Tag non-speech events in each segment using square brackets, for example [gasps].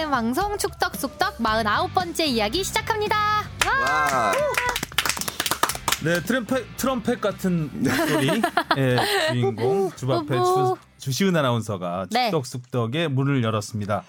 재밌는 방송 축덕숙덕 49번째 이야기 시작합니다. 와. 네, 트럼펫, 트럼펫 같은 목소리의 [laughs] 주인공 주바페. 주, 주시은 아나운서가 네. 축덕숙덕의 문을 열었습니다.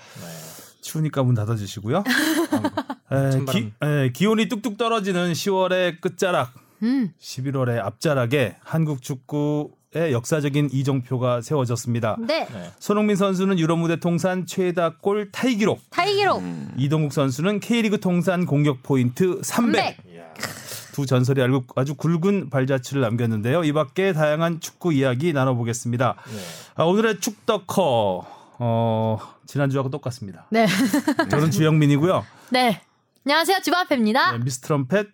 추우니까 문 닫아주시고요. [laughs] 에, 기, 에, 기온이 뚝뚝 떨어지는 10월의 끝자락, 음. 11월의 앞자락에 한국 축구 의 역사적인 이정표가 세워졌습니다. 네. 손흥민 선수는 유럽 무대 통산 최다 골 타이 기록, 타이 기록. 이동국 선수는 K리그 통산 공격 포인트 300. 300. 두 전설이 알고 아주 굵은 발자취를 남겼는데요. 이 밖에 다양한 축구 이야기 나눠보겠습니다. 아, 오늘의 축덕커 어, 지난주하고 똑같습니다. 네. 저는 주영민이고요. [laughs] 네. 안녕하세요. 주바페입니다. 네, 미스 트럼펫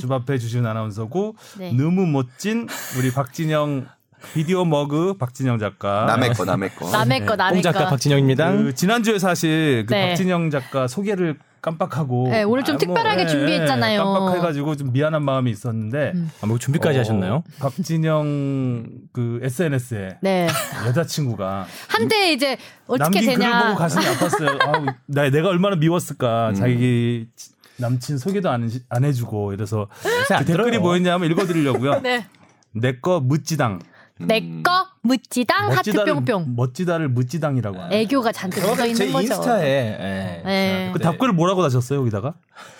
주바페 주시은 아나운서고 네. 너무 멋진 우리 박진영 비디오 머그 박진영 작가. 남의 거, 남의 거. [laughs] 남의 거, 남의 홍 작가 거. 박진영입니다. 그 지난주에 사실 그 네. 박진영 작가 소개를 깜빡하고 네, 오늘 좀 아, 특별하게 준비했잖아요. 깜빡해가지고 좀 미안한 마음이 있었는데 음. 아, 뭐 준비까지 어, 하셨나요? 박진영 그 SNS에 네. 여자친구가 한때 이제 어떻게 남긴 글을 되냐. 보고 가슴이 아팠어요. [laughs] 아우, 나 내가 얼마나 미웠을까. 음. 자기 남친 소개도 안, 해- 안 해주고 이래서 그 댓글이. 뭐였냐면 읽어드리려고요. [laughs] 네. 내거 묻지당. 내꺼 묻지당 하트 멋지다를 뿅뿅. 멋지다를 묻지당이라고 하네. 애교가 잔뜩 묻어 제 있는 거죠. 인스타에 예. 네. 그 답글을 뭐라고 다셨어요 여기다가?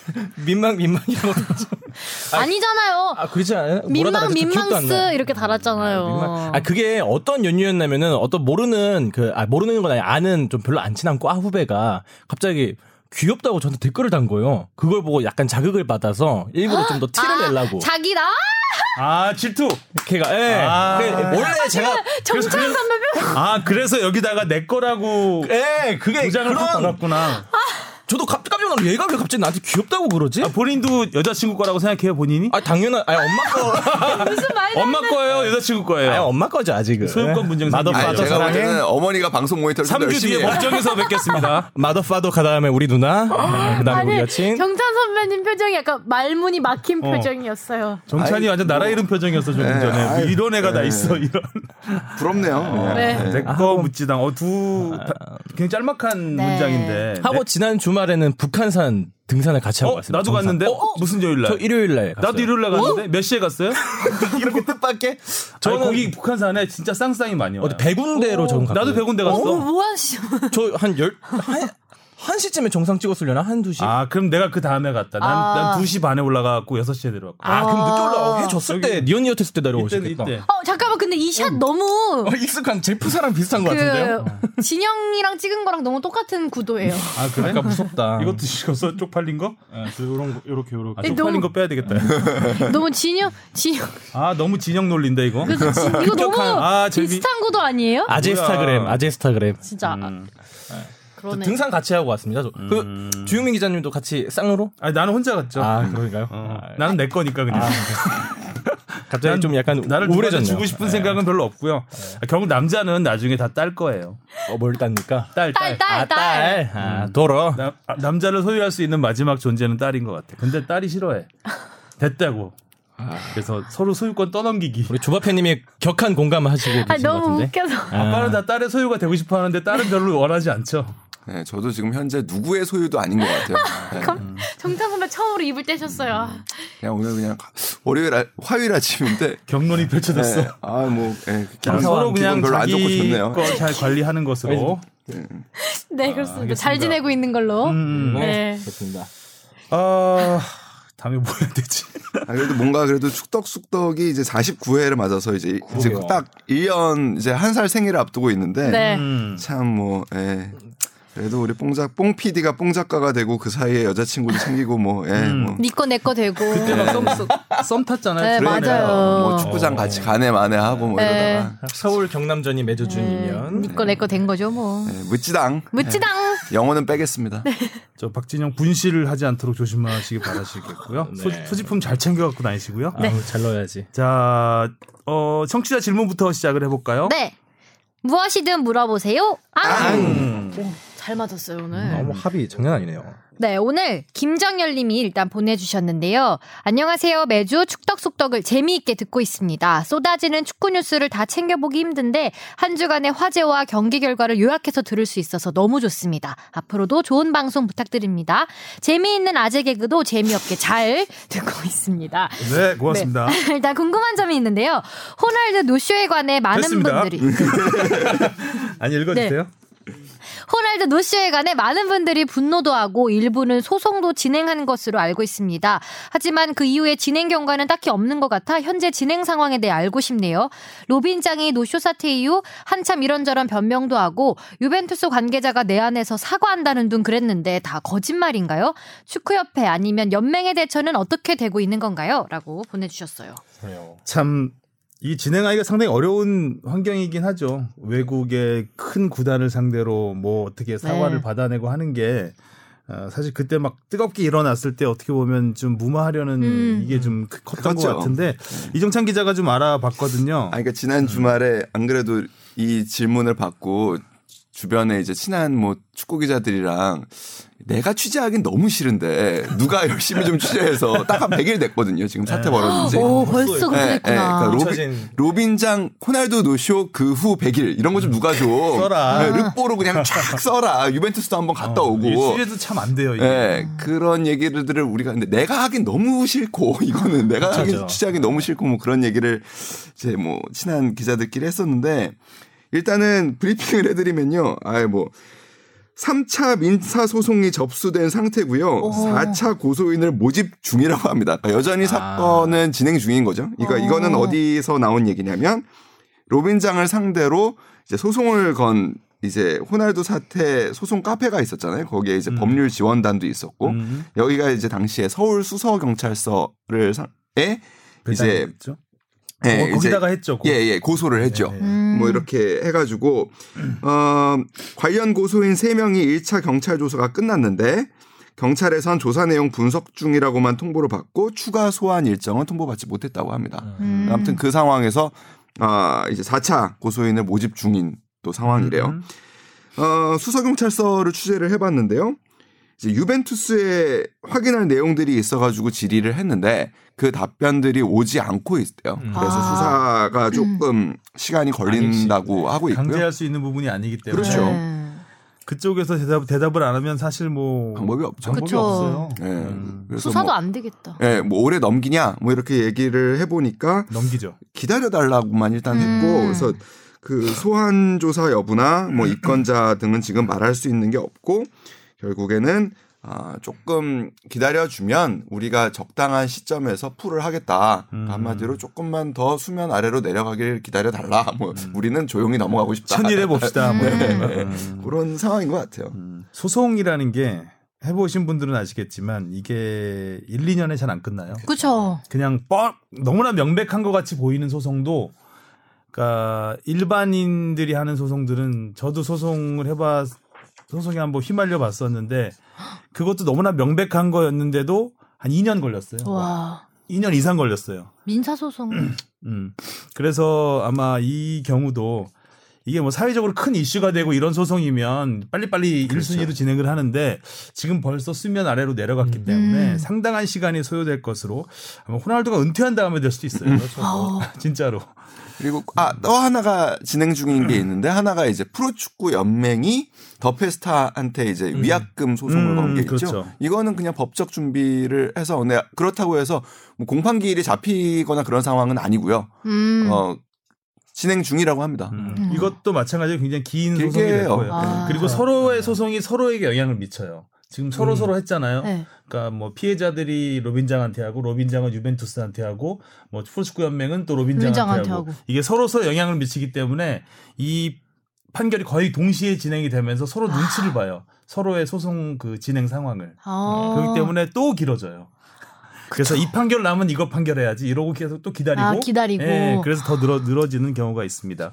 [laughs] 민망 민망이라고 [laughs] 아니잖아요. 아 그렇지 않아요? 뭐라 민망 달았지? 기억도 안 민망스 나요. 이렇게 달았잖아요. 민망. 아 그게 어떤 연유였냐면은 어떤 모르는 그 아 모르는 건 아니 아는 좀 별로 안 친한 과 후배가 갑자기 귀엽다고 저한테 댓글을 단 거예요. 그걸 보고 약간 자극을 받아서 일부러 좀 더 티를 [gasps] 아, 내려고. 자기다. 아 질투. 걔가 예. 아. 그 원래 제가 정찬 선배님. 아 그래서 여기다가 내 거라고 예 그게 도장을 확 그런 받았구나. 저도 갑- 깜짝 놀라 얘가 왜 갑자기 나한테 귀엽다고 그러지? 아, 본인도 여자친구 거라고 생각해요 본인이? 아 당연한 아니 엄마 거 [laughs] 무슨 말이 엄마 거예요 여자친구 거예요? 아니 엄마 거죠 아직은 소유권 문제는 마더 생기죠. 아니, 파더 제가 볼 때는 어머니가 방송 모니터를 좀 3주 열심히 뒤에. 법정에서 [laughs] 뵙겠습니다. 마더 파더 그 다음에 우리 누나 네, 그다음에 우리 아니 여친 정찬 선배님 표정이 약간 말문이 막힌 어. 표정이었어요. 정찬이 아이, 완전 나라 뭐. 이름 표정이었어 조금 네, 전에 아이, 이런 애가 다 네. 있어 이런 부럽네요. 네. 네. 내거 묻지당 어두 굉장히 짤막한 네. 문장인데 하고 지난 주말 에는 북한산 등산을 같이 하고 어, 왔습니다. 나도. 갔는데 무슨 요일 날? 저 일요일 날 갔어요. 나도 일요일 날 갔는데 몇 시에 갔어요? [laughs] 이렇게 뜻밖의 저는 저는 거기 북한산에 진짜 쌍쌍이 많이 와요. 어디 백운대로 저는 갔어요. 나도 백운대 갔어. 어, 뭐 하시? 저한 열 한 한 시쯤에 정상 찍었으려나 한두 시. 아 그럼 내가 그 다음에 갔다. 난, 아. 난 2시 반에 올라가고 6시에 내려왔고. 아, 그럼 늦게 올라와. 해 줬을 여기- 때 니언 니어tes을 때 이때는 내려오셨겠다. 이때. 어 잠깐만 근데 이샷 너무 어, 익숙한 제프사랑 비슷한 것 같은데요? 그 [laughs] 진영이랑 찍은 거랑 너무 똑같은 구도예요. 아 그래? 약간 무섭다. [laughs] 이것도 찍었어? 쪽팔린 거? 예, 요런 거, 요렇게 요렇게. 아니, 쪽팔린 너무- 거 빼야 되겠다. [laughs] 너무 진영 진영 아 너무 진영 놀린다 이거. 그래서 진, 이거 너무 아, 비슷한 구도 아니에요? 아제스타그램. 아제스타그램. 진짜 음. 저 그러네. 등산 같이 하고 왔습니다. 저. 그 주유민 기자님도 같이 쌍으로? 아니 나는 혼자 갔죠. 아, 그런가요? 어, 아, 나는 내 거니까 그냥. [laughs] 갑자기 난좀 약간 나를 우울해졌네요. 주고 싶은 생각은 별로 없고요. 아, 결국 남자는 나중에 다 딸 거예요. 어, 뭘 땄니까? 딸, 딸, 딸. 딸, 아, 딸. 딸. 아, 도로. 남, 아, 남자를 소유할 수 있는 마지막 존재는 딸인 것 같아. 근데 딸이 싫어해. [laughs] 됐다고. 그래서 서로 소유권 떠넘기기. 우리 조바페님이 격한 공감을 하시고 아 계신 것 너무 같은데. 웃겨서. 아빠는 다 딸의 소유가 되고 싶어 하는데 딸은 별로 원하지 않죠. 네, 저도 지금 현재 누구의 소유도 아닌 것 같아요. [laughs] 네. 정찬 선배 처음으로 입을 떼셨어요. 그냥 오늘 그냥 월요일 아- 화요일 아침인데 [laughs] 경론이 펼쳐졌어. 네, 아뭐 예, 자, 서로 그냥 별로 안 좋고 자기 좋네요. 거잘 관리하는 것으로. 네 그렇습니다. 잘 지내고 있는 걸로. 음, 네. 그렇습니다. 아 다음에 뭐 해야 되지? [laughs] 아, 그래도 뭔가 그래도 축덕숙덕이 이제 49회를 맞아서 이제 이제 그러게요. 딱 1년 이제 한 살 생일을 앞두고 있는데 네. 음. 참뭐 예. 그래도 우리 뽕작 뽕 PD가 뽕 작가가 되고 그 사이에 여자친구도 생기고 뭐 예. 음. 뭐 니꺼 내꺼 되고. 썸 탔잖아요. 네, 그러네요. 맞아요. 뭐 축구장 같이 가네 마네 하고 뭐 네. 이러다가 서울 경남전이 매주 준이면 니꺼 내꺼 된 거죠 뭐. 예, 묻지당 묻지당. 영어는 빼겠습니다. 저 박진영 분실을 하지 않도록 조심하시기 바라시겠고요. [laughs] 네. 소, 소지품 잘 챙겨 갖고 다니시고요. 네. 아우, 잘 넣어야지. 자, 어, 청취자 질문부터 시작을 해볼까요? 네. 무엇이든 물어보세요. 아. 음. 잘 맞았어요 오늘. 너무 합이 장난 아니네요. 네, 오늘 김정열 님이 일단 보내주셨는데요. 안녕하세요. 매주 축덕숙덕을 재미있게 듣고 있습니다. 쏟아지는 축구 뉴스를 다 챙겨보기 힘든데 한 주간의 화제와 경기 결과를 요약해서 들을 수 있어서 너무 좋습니다. 앞으로도 좋은 방송 부탁드립니다. 재미있는 아재 개그도 재미없게 잘 [laughs] 듣고 있습니다. 네, 고맙습니다. [laughs] 일단 궁금한 점이 있는데요. 호날두 노쇼에 관해 많은 됐습니다. 분들이 [laughs] 아니 읽어주세요. 호날두 노쇼에 관해 많은 분들이 분노도 하고 일부는 소송도 진행한 것으로 알고 있습니다. 하지만 그 이후에 진행 경과는 딱히 없는 것 같아 현재 진행 상황에 대해 알고 싶네요. 로빈장이 노쇼 사태 이후 한참 이런저런 변명도 하고 유벤투스 관계자가 내안에서 사과한다는 둥 그랬는데 다 거짓말인가요? 축구협회 아니면 연맹의 대처는 어떻게 되고 있는 건가요? 라고 보내주셨어요. 참. 이 진행하기가 상당히 어려운 환경이긴 하죠. 외국의 큰 구단을 상대로 뭐 어떻게 사과를 네. 받아내고 하는 게 어, 사실 그때 막 뜨겁게 일어났을 때 어떻게 보면 좀 무마하려는 음. 이게 좀 크- 컸던 그렇죠. 것 같은데 이정찬 기자가 좀 알아봤거든요. 아, 그러니까 지난 주말에 안 그래도 이 질문을 받고 주변에 이제 친한 뭐 축구 기자들이랑 내가 취재하긴 너무 싫은데 누가 [laughs] 열심히 좀 취재해서 딱 한 100일 됐거든요. 지금 사태 벌어진 지. 오, 벌써 예, 예, 그랬구나. 그러니까 로빈. 로빈장 호날두 노쇼 그 후 100일 이런 거 좀 누가 줘. [laughs] 써라. 예, 르뽀로 그냥 쫙 써라. 유벤투스도 한번 갔다 오고. 이게 취재도 참 안 돼요. 이게. 예, 그런 얘기들을 우리가 근데 내가 하긴 너무 싫고 [laughs] 이거는 내가 하긴 그렇죠. 취재하기 너무 싫고 뭐 그런 얘기를 이제 뭐 친한 기자들끼리 했었는데 일단은 브리핑을 해드리면요. 아예 뭐 3차 민사 소송이 접수된 상태고요. 오. 4차 고소인을 모집 중이라고 합니다. 그러니까 여전히 사건은 진행 중인 거죠. 이거 어. 이거는 어디서 나온 얘기냐면 로빈장을 상대로 이제 소송을 건 이제 호날두 사태 소송 카페가 있었잖아요. 거기에 이제 음. 법률 지원단도 있었고 음. 여기가 이제 당시에 서울 수서 경찰서를 에 이제 예, 어, 거기다가 했죠. 고- 예, 예, 고소를 했죠. 네. 음. 뭐 이렇게 해가지고 어, 관련 고소인 3 명이 1차 경찰 조사가 끝났는데 경찰에선 조사 내용 분석 중이라고만 통보를 받고 추가 소환 일정은 통보받지 못했다고 합니다. 음. 아무튼 그 상황에서 아 이제 4차 고소인을 모집 중인 또 상황이래요. 음. 어, 수서경찰서를 취재를 해봤는데요. 이제 유벤투스에 확인할 내용들이 있어가지고 질의를 했는데 그 답변들이 오지 않고 있대요. 음. 그래서 아. 수사가 조금 시간이 걸린다고 하고 있고요. 강제할 수 있는 부분이 아니기 때문에 그렇죠. 네. 그쪽에서 대답, 대답을 안 하면 사실 뭐 방법이 없죠. 방법이 그쵸. 없어요. 예. 음. 그래서 수사도 뭐, 안 되겠다. 예, 뭐 오래 넘기냐 뭐 이렇게 얘기를 해보니까 넘기죠. 기다려달라고만 일단 했고 음. 그래서 그 소환 조사 여부나 뭐 [clears throat] 입건자 등은 지금 말할 수 있는 게 없고 결국에는 아 조금 기다려주면 우리가 적당한 시점에서 풀을 하겠다 음. 한마디로 조금만 더 수면 아래로 내려가길 기다려달라 뭐 우리는 조용히 넘어가고 싶다 천일해 봅시다. 뭐. [laughs] 네. 음. 그런 상황인 것 같아요. 음. 소송이라는 게 해보신 분들은 아시겠지만 이게 1, 2년에 잘 안 끝나요. 그쵸. 그냥 뻔 너무나 명백한 것 같이 보이는 소송도 그러니까 일반인들이 하는 소송들은 저도 소송을 해봐 소송에 한번 휘말려 봤었는데 그것도 너무나 명백한 거였는데도 한 2년 걸렸어요. 와. 2년 이상 걸렸어요. 민사 소송. [clears throat] 음. 그래서 아마 이 경우도 이게 뭐 사회적으로 큰 이슈가 되고 이런 소송이면 빨리빨리 그렇죠. 1순위로 진행을 하는데 지금 벌써 수면 아래로 내려갔기 때문에 음. 상당한 시간이 소요될 것으로 아마 호날두가 은퇴한 다음에 될 수도 있어요. 어. [laughs] 진짜로. 그리고 아 또 하나가 진행 중인 게 있는데 하나가 이제 프로축구 연맹이 더 페스타한테 이제 위약금 소송을 음, 건게 있죠. 그렇죠. 이거는 그냥 법적 준비를 해서 근데 그렇다고 해서 뭐 공판 기일이 잡히거나 그런 상황은 아니고요. 음. 어 진행 중이라고 합니다. 음. 음. 이것도 마찬가지로 굉장히 긴 길게 소송이 될. 거예요. 아. 그리고 서로의 소송이 서로에게 영향을 미쳐요. 지금 서로 음. 서로 했잖아요. 네. 그러니까 뭐 피해자들이 로빈장한테 하고 로빈장은 유벤투스한테 하고 뭐 프로축구 연맹은 또 로빈장한테, 로빈장한테 하고. 하고. 이게 서로 서로 영향을 미치기 때문에 이 판결이 거의 동시에 진행이 되면서 서로 눈치를 봐요. 서로의 소송 그 진행 상황을. 아. 그렇기 때문에 또 길어져요. 그래서 이 판결 나면 이거 판결해야지 이러고 계속 또 기다리고. 아, 기다리고. 예, 그래서 더 늘어, 늘어지는 경우가 있습니다.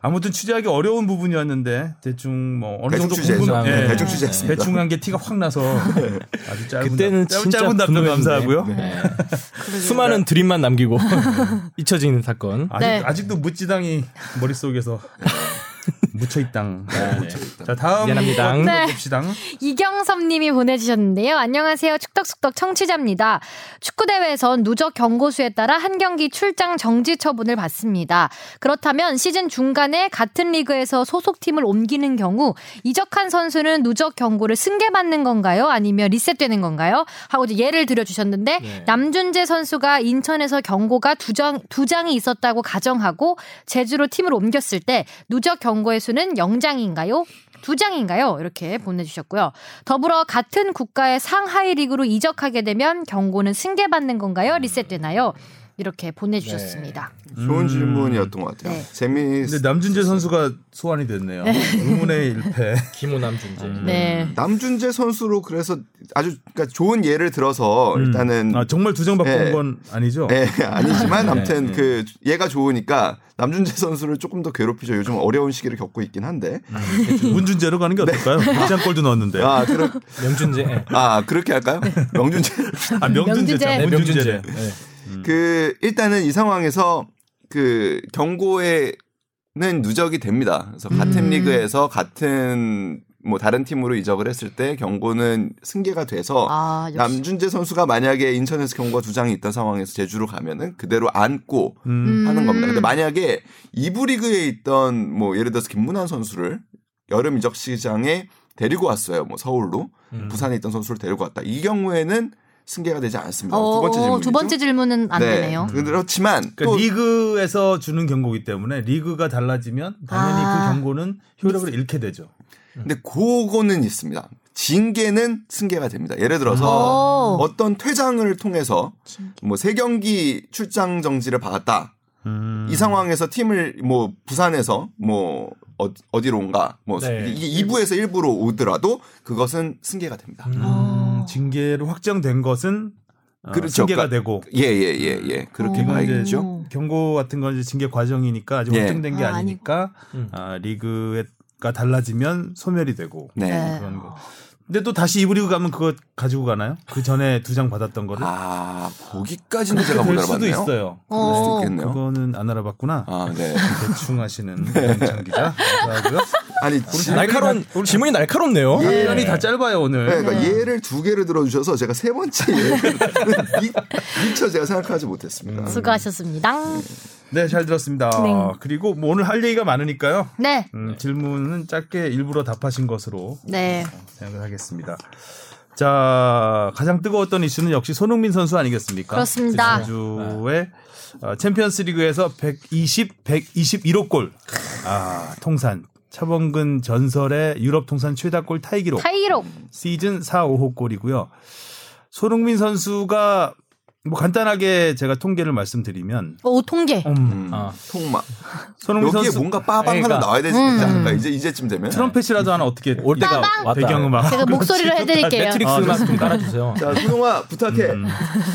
아무튼 취재하기 어려운 부분이었는데 대충 뭐 어느 대충 정도 취재했죠. 궁금- 네, 예, 대충 취재했습니다. 대충 한 게 티가 확 나서 [laughs] 아주 짧은 그때는 답, 진짜 짧은 답변. 감사하고요. 네. 그러게요. 수많은 드림만 남기고 [laughs] 잊혀지는 사건. 아직, 네. 아직도 무지당이 머릿속에서 [laughs] 묻혀있당. 네. 자 다음 미안합니다. 거 네. 봅시다. 이경섭님이 보내주셨는데요. 안녕하세요. 축덕숙덕 청취자입니다. 축구 대회에선 누적 경고수에 따라 한 경기 출장 정지 처분을 받습니다. 그렇다면 시즌 중간에 같은 리그에서 소속팀을 옮기는 경우 이적한 선수는 누적 경고를 승계받는 건가요? 아니면 리셋되는 건가요? 하고 이제 예를 들어주셨는데 네. 남준재 선수가 인천에서 경고가 두, 장, 두 장이 있었다고 가정하고 제주로 팀을 옮겼을 때 누적 경고의 수는 0장인가요? 두 장인가요? 이렇게 보내주셨고요. 더불어 같은 국가의 상하이 리그로 이적하게 되면 경고는 승계받는 건가요? 리셋되나요? 이렇게 보내주셨습니다. 좋은 음. 질문이었던 것 같아요. 네. 재미. 근데 남준재 선수가 소환이 됐네요. 의문의 1패. [laughs] 김우남 준재. 네. 남준재 선수로 그래서 아주 그러니까 좋은 예를 들어서 일단은 아, 정말 두장 받고 네. 온건 아니죠? 예, [laughs] 아니지만 네. 아무튼 그 얘가 좋으니까 남준재 선수를 조금 더 괴롭히죠. 요즘 어려운 시기를 겪고 있긴 한데. 문준재로 가는 게 어떨까요? [laughs] 네. 골도 넣었는데. 아, 아, 그러, 명준재. 네. 아 그렇게 할까요? 명준재. 명준재. 명준재. 참, 네, 문준재. 명준재. 네. 그 일단은 이 상황에서 그 경고에는 누적이 됩니다. 그래서 같은 음. 리그에서 같은 뭐 다른 팀으로 이적을 했을 때 경고는 승계가 돼서 아. 남준재 선수가 만약에 인천에서 경고가 두 장이 있던 상황에서 제주로 가면은 그대로 안고 음. 하는 겁니다. 근데 음. 만약에 이부 리그에 있던 뭐 예를 들어서 김문환 선수를 여름 이적 시장에 데리고 왔어요. 뭐 서울로 음. 부산에 있던 선수를 데리고 왔다. 이 경우에는 승계가 되지 않습니다. 어, 두 번째 질문. 두 번째 질문은 안 네. 되네요. 그렇지만 그러니까 또 리그에서 주는 경고이기 때문에 리그가 달라지면 당연히 아. 그 경고는 효력을 잃게 되죠. 근데 그거는 있습니다. 징계는 승계가 됩니다. 예를 들어서 오. 어떤 퇴장을 통해서 뭐 세 경기 출장 정지를 받았다. 음. 이 상황에서 팀을 뭐 부산에서 뭐 어, 어디로 온가 뭐 네. 이게 2부에서 일부로 오더라도 그것은 승계가 됩니다. 음, 징계로 확정된 것은 어, 그렇죠. 승계가 그러니까 되고 예예 예 예, 예. 그렇게 어. 이건 이제 봐야겠죠. 경고 같은 건 이제 징계 과정이니까 아직 예. 확정된 게 아, 아니니까 음. 아, 리그가 달라지면 소멸이 되고 네. 네. 그런 거. 근데 또 다시 이부 리그 가면 그거 가지고 가나요? 그 전에 두 장 받았던 거를 아 거기까지는 제가 못될 수도 알아봤네요. 있어요. 그럴 수도 어. 있겠네요. 그거는 안 알아봤구나. 아 네. 대충 하시는 김창 기자. 감사하고요. 아니 지- 날카로운 질문이 날카롭네요. 답변이 다 짧아요 오늘. 네, 그러니까 예를 두 개를 들어 주셔서 제가 세 번째 예를 [laughs] 미- 미처 제가 생각하지 못했습니다. 수고하셨습니다. 네, 잘 들었습니다. 네. 그리고 뭐 오늘 할 얘기가 많으니까요. 네. 음, 질문은 짧게 일부러 답하신 것으로 네. 생각을 하겠습니다. 자, 가장 뜨거웠던 이슈는 역시 손흥민 선수 아니겠습니까? 그렇습니다. 지난주에 어, 챔피언스 리그에서 120, 121호 골. 아, 통산. 차범근 전설의 유럽 통산 최다 골 타이 기록. 타이 기록. 시즌 4, 5호 골이고요. 손흥민 선수가 뭐 간단하게 제가 통계를 말씀드리면 오, 통계. 음, 음, 아. 통마. 손흥민 여기에 선수 뭔가 빠방 하나 그러니까. 나와야 되지 음. 않을까 이제 이제쯤 되면. 트럼펫이라도 하나 어떻게 올 때가. 배경음악 제가 목소리로 해드릴게요. 매트릭스 아, 음악 좀. 깔아주세요. 자, 손홍아 부탁해.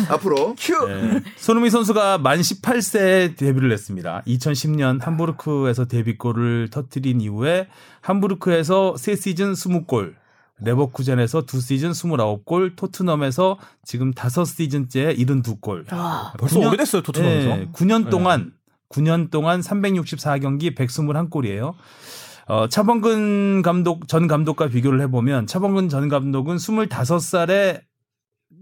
앞으로 큐. 네. 손흥민 선수가 만 18세에 데뷔를 했습니다. 2010년 함부르크에서 데뷔골을 터뜨린 이후에 함부르크에서 세 시즌 20골, 레버쿠젠에서 두 시즌 29골, 토트넘에서 지금 다섯 시즌째 72골. 와. 벌써 구년- 오래됐어요 토트넘에서. 네, 9년 동안 9년 동안 364경기 121골이에요. 어, 차범근 감독 전 감독과 비교를 해 보면 차범근 전 감독은 25살에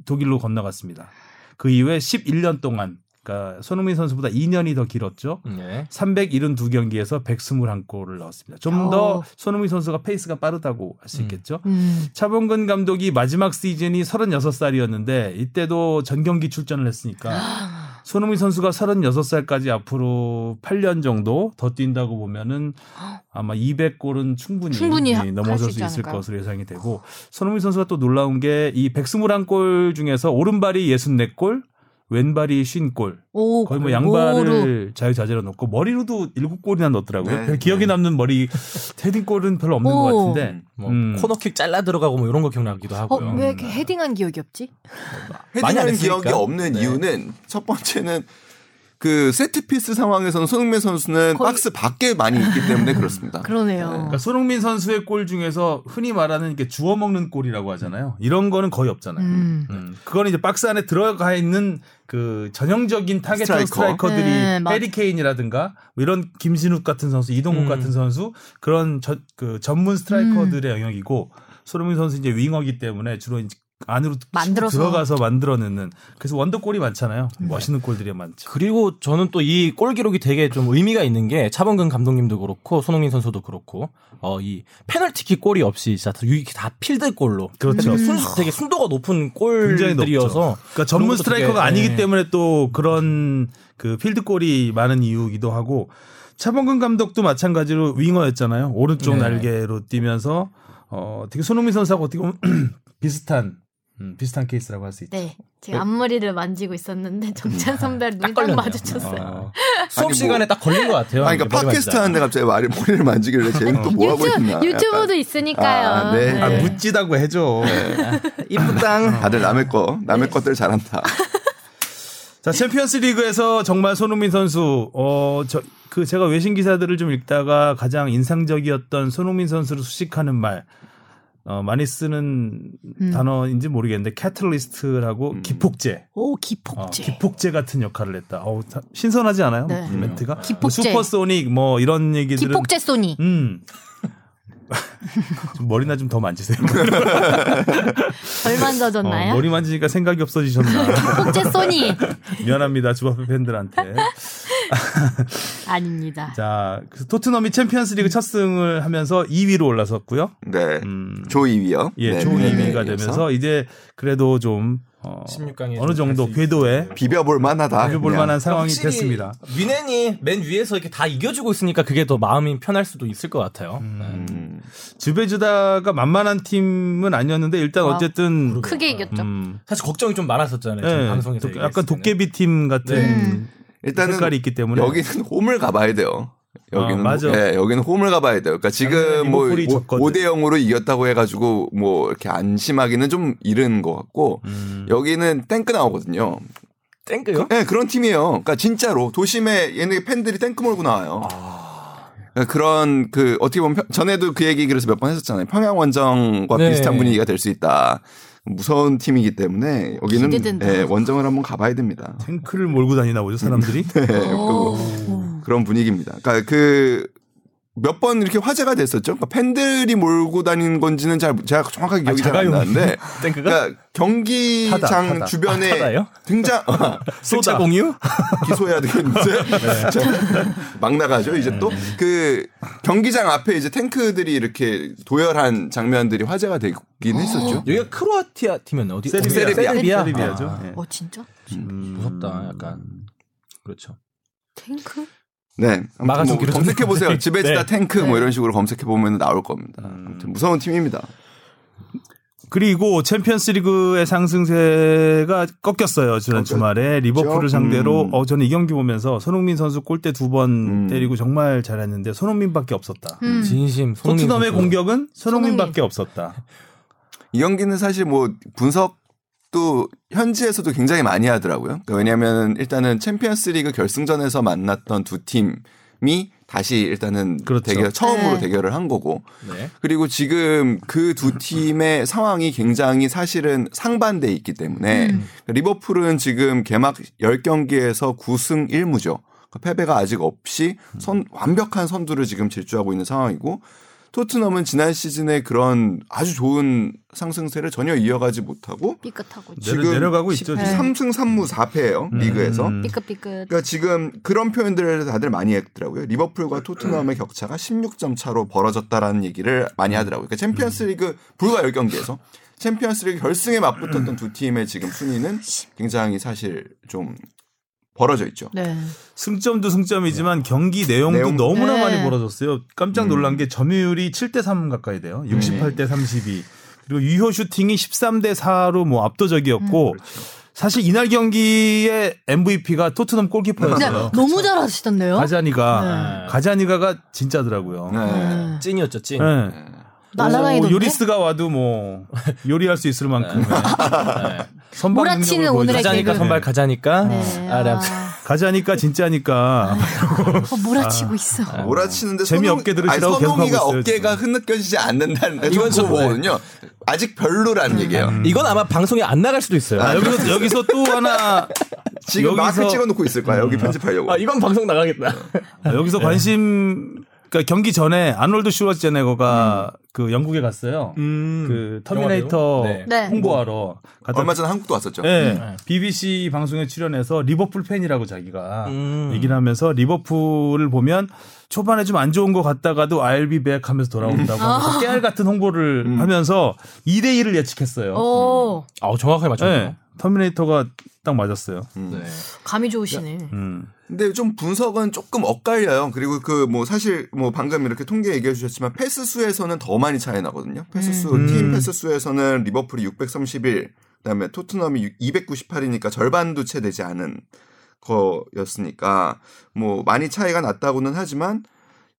독일로 건너갔습니다. 그 이후에 11년 동안 그러니까 손흥민 선수보다 2년이 더 길었죠. 네. 372경기에서 121골을 넣었습니다. 좀더 어. 손흥민 선수가 페이스가 빠르다고 할 수 있겠죠. 음. 차범근 감독이 마지막 시즌이 36살이었는데 이때도 전 경기 출전을 했으니까 [gasps] 손흥민 선수가 36살까지 앞으로 8년 정도 더 뛴다고 보면은 [gasps] 아마 200골은 충분히, 충분히 하- 넘어설 할수 수 있을? 것으로 예상이 되고 손흥민 선수가 또 놀라운 게 이 121골 중에서 오른발이 64골, 왼발이 50골. 오, 거의 뭐. 양발을 자유자재로 넣고 머리로도 7골이나 넣었더라고요. 네. 별 기억에 남는 머리 헤딩골은 별로 없는 오. 것 같은데. 뭐 음. 코너킥 잘라 들어가고 뭐 이런 거 기억나기도 어, 하고요. 왜 이렇게 헤딩한 기억이 없지? 했으니까. 기억이 없는 네. 이유는 첫 번째는 그 세트피스 상황에서는 손흥민 선수는 거의- 박스 밖에 많이 있기 때문에 그렇습니다. [laughs] 그러네요. 그러니까 손흥민 선수의 골 중에서 흔히 말하는 이렇게 주워 먹는 골이라고 하잖아요. 이런 거는 거의 없잖아요. 음. 음. 그거는 이제 박스 안에 들어가 있는 그 전형적인 타겟 스트라이커. 스트라이커들이 네, 맞아. 해리 케인이라든가 뭐 이런 김진욱 같은 선수, 이동국 음. 같은 선수 그런 저, 그 전문 스트라이커들의 영역이고 손흥민 선수 이제 윙어기 때문에 주로 이제 안으로 만들어서. 들어가서 만들어내는 그래서 원더골이 많잖아요. 멋있는 골들이 많죠. 그리고 저는 또 이 골 기록이 되게 좀 의미가 있는 게 차범근 감독님도 그렇고 손흥민 선수도 그렇고 어이 페널티킥 골이 없이 진짜 다 필드 골로 그렇죠. 되게, 순, 되게 순도가 높은 골들이어서 높죠. 그러니까 전문 스트라이커가 되게, 아니기 예. 때문에 또 그런 그 필드 골이 많은 이유이기도 하고 차범근 감독도 마찬가지로 윙어였잖아요. 오른쪽 네. 날개로 뛰면서 어 되게 손흥민 선수하고 어떻게 보면 [clears throat] 비슷한 음, 비슷한 케이스라고 할 수 있죠. 네. 제가 앞머리를 만지고 있었는데 정찬 선배 눈이 딱 걸렸네요. 마주쳤어요. 어, 수업 아니, 시간에 뭐- 딱 걸린 것 같아요. 아, 그러니까 팟캐스트. 하는데 갑자기 말이 머리를 만지길래 [laughs] 쟤는 또뭐 하고 유튜브, 있나. 유튜브도 있으니까요. 아, 네. 아, 네. 묻지다고 해줘. 이쁘당. 약간 다들 남의 거, 남의 것들 잘한다. 자, 챔피언스 리그에서 정말 손흥민 선수, 어, 저, 그 제가 외신 기사들을 좀 읽다가 가장 인상적이었던 손흥민 선수를 수식하는 말, 어, 많이 쓰는 음. 단어인지 모르겠는데, catalyst라고 기폭제. 오 어, 기폭제. 기폭제 같은 역할을 했다. 다- 신선하지 않아요? 네. 이 멘트가? 기폭제. 뭐 슈퍼소닉 뭐 이런 얘기들은 기폭제 소니. 음. [laughs] 좀 머리나 좀 더 만지세요. [laughs] 덜 만져졌나요? 어, 머리 만지니까 생각이 없어지셨나. 기폭제 소니. [laughs] 미안합니다. 주바페 팬들한테. [laughs] 아닙니다. 자, 그래서 토트넘이 챔피언스리그 첫 승을 하면서 2위로 올라섰고요. 네. 음, 조 2위요. 예, 네, 조 네, 2위가 네. 되면서 이제 그래도 좀 어, 16강에 어느 정도 궤도에 비벼볼 만하다. 비벼볼. 만한 상황이 확실히 됐습니다. 위넨이 맨 위에서 이렇게 다 이겨주고 있으니까 그게 더 마음이 편할 수도 있을 것 같아요. 네. 음. 주베주다가 만만한 팀은 아니었는데 일단 와, 어쨌든 크게 이겼죠. 음, 사실 걱정이 좀 많았었잖아요. 좀 예, 방송에서 도- 약간. 도깨비 팀 같은 네. 일단은 색깔이 있기 때문에 여기는 홈을 가봐야 돼요. 여기는 아, 맞아. 예, 여기는 홈을 가봐야 돼요. 그러니까 지금 뭐 리버풀이 졌거든. 5대 0으로 이겼다고 해가지고 뭐 이렇게 안심하기는 좀 이른 것 같고 음. 여기는 땡크 나오거든요. 땡크요? 네, 그런 팀이에요. 그러니까 진짜로 도심에 얘네 팬들이 땡크 몰고 나와요. 그러니까 그런 그 어떻게 보면 평- 전에도 그 얘기 그래서 몇 번 했었잖아요. 평양 원정과 네. 비슷한 분위기가 될 수 있다. 무서운 팀이기 때문에 여기는. 예, 원정을 한번 가봐야 됩니다. 탱크를 몰고 다니나 보죠 사람들이. [laughs] 네, 그- 그런 분위기입니다. 그러니까 그 몇 번 이렇게 화제가 됐었죠. 그러니까 팬들이 몰고 다니는 건지는 잘 제가 정확하게 기억이 잘안 자가용 나는데? [laughs] 그러니까 경기장 타다, 타다. 주변에 [laughs] 아? 등장 쏘다 공유? 기소해야 되겠는데 [laughs] 막 나가죠 이제 또그 경기장 앞에 이제 탱크들이 이렇게 도열한 장면들이 화제가 되긴 했었죠. 여기가 크로아티아 팀이었나 어디? 세르비아. 세르비아. 세르비아. 세르비아죠. 아, 예. 어 진짜? 음, 무섭다. 약간 그렇죠. 탱크? 네, 막아주기로 검색해 보세요. 좀- 지베지다 네. 탱크 뭐 이런 식으로 검색해 보면 나올 겁니다. 아무튼 무서운 팀입니다. 그리고 챔피언스리그의 상승세가 꺾였어요 지난. 주말에 리버풀을 음. 상대로 어 저는 이 경기 보면서 손흥민 선수 골대 두번 음. 때리고 정말 잘했는데 손흥민밖에 없었다. 음. 진심 손흥민 토트넘의 선수. 공격은 손흥민밖에 없었다. 이 경기는 사실 뭐 분석 도 현지에서도 굉장히 많이 하더라고요. 그러니까 왜냐하면 일단은 챔피언스리그 결승전에서 만났던 두 팀이 다시 일단은 그렇죠. 대결 처음으로 네. 대결을 한 거고 네. 그리고 지금 그 두 팀의 상황이 굉장히 사실은 상반되어 있기 때문에 리버풀은 지금 개막 10경기에서 9승 1무죠. 패배가 아직 없이 선, 완벽한 선두를 지금 질주하고 있는 상황이고 토트넘은 지난 시즌에 그런 아주 좋은 상승세를 전혀 이어가지 못하고 삐끗하고 내려- 지금 내려 가고 있죠, 지금. 3승 3무 4패예요. 리그에서. 음. 삐끗삐끗. 그러니까 지금 그런 표현들을 다들 많이 했더라고요. 리버풀과 토트넘의 격차가 16점 차로 벌어졌다라는 얘기를 많이 하더라고요. 그러니까 챔피언스리그 불과 10경기에서 챔피언스리그 결승에 맞붙었던 두 팀의 지금 순위는 굉장히 사실 좀 벌어져 있죠. 네. 승점도 승점이지만 경기 내용도 내용- 너무나 네. 많이 벌어졌어요. 깜짝 놀란 게 점유율이 7대 3 가까이 돼요. 68대 32. 그리고 유효 슈팅이 13대 4로 뭐 압도적이었고 사실 이날 경기의 MVP가 토트넘 골키퍼였어요. 너무 잘하시던데요? 가자니가 네. 가자니가가 진짜더라고요. 네. 네. 찐이었죠 찐. 네. 날아다니던데. 뭐 요리스가 와도 뭐 요리할 수 있을 만큼 네. 선방 몰아치는 능력을 오늘의. 가자니까. 선발 가자니까. 네. 아, 네. 아, 가자니까 진짜니까 어, 몰아치고 있어. 몰아치는데 재미없게 들으시라고 선홍이가 계속 하고 있어요, 어깨가 흐느껴지지 않는다는 이건 이건 좀 보거든요. 아직 별로라는 얘기예요. 이건 아마 방송에 안 나갈 수도 있어요. 아, 여기서 여기서 또 하나 지금 마크 여기서- 찍어놓고 있을 거야. 여기 편집하려고. 아, 이건 방송 나가겠다. 아, 여기서 관심 그러니까 경기 전에 아놀드 슈워제네거가 그 영국에 갔어요. 음. 그 터미네이터 네. 네. 홍보하러 갔다 얼마 전에 한국도 왔었죠. 네. BBC 방송에 출연해서 리버풀 팬이라고 자기가 음. 얘기를 하면서 리버풀을 보면 초반에 좀 안 좋은 것 같다가도 I'll be 하면서 돌아온다고 하면서 깨알 같은 홍보를 하면서 2대 1을 예측했어요. 오, 아, 정확하게 맞췄네요. 네. 터미네이터가 딱 맞았어요. 네. 감이 좋으시네. 음. 근데 좀 분석은 조금 엇갈려요. 그리고 그 뭐 사실 뭐 방금 이렇게 통계 얘기해 주셨지만 패스 수에서는 더 많이 차이 나거든요. 패스 수, 음. 팀 패스 수에서는 리버풀이 631, 그다음에 토트넘이 298이니까 절반도 채 되지 않은 거였으니까 뭐 많이 차이가 났다고는 하지만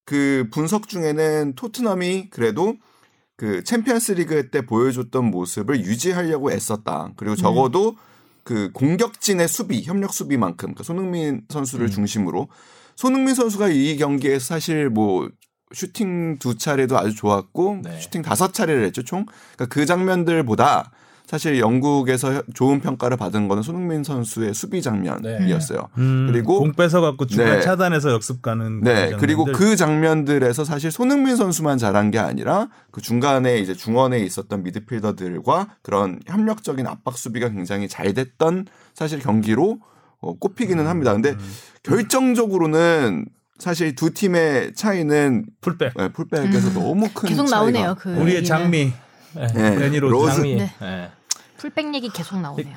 그 분석 중에는 토트넘이 그래도 그 챔피언스 리그 때 보여줬던 모습을 유지하려고 애썼다. 그리고 적어도 그 공격진의 수비, 협력 수비만큼 그러니까 손흥민 선수를 중심으로 손흥민 선수가 이 경기에서 사실 뭐 슈팅 두 차례도 아주 좋았고 네. 슈팅 다섯 차례를 했죠 총. 그러니까 그 장면들보다 사실 영국에서 좋은 평가를 받은 거는 손흥민 선수의 수비 장면이었어요. 음, 그리고 공 뺏어 갖고 중간 네. 차단해서 역습 가는 네, 그리고. 그 장면들에서 사실 손흥민 선수만 잘한 게 아니라 그 중간에 이제 중원에 있었던 미드필더들과 그런 협력적인 압박 수비가 굉장히 잘 됐던 사실 경기로 어, 꼽히기는 합니다. 근데 결정적으로는 사실 두 팀의 차이는 풀백 네, 풀백에서 너무 큰 계속 차이가 나오네요. 그 우리의. 장미 네, 데니 로즈. 로즈. 장미. 네. 네. 풀백 얘기 계속 나오네요.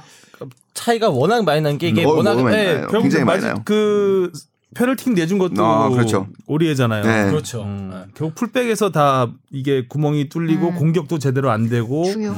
차이가 워낙 많이 난 게 이게 어, 워낙 많이 네, 나요. 결국 굉장히 많이 나요. 그 페널티 내준 것도 아, 그렇죠. 오리에잖아요. 네. 그렇죠. 음, 네. 결국 풀백에서 다 이게 구멍이 뚫리고 음. 공격도 제대로 안 되고 중요.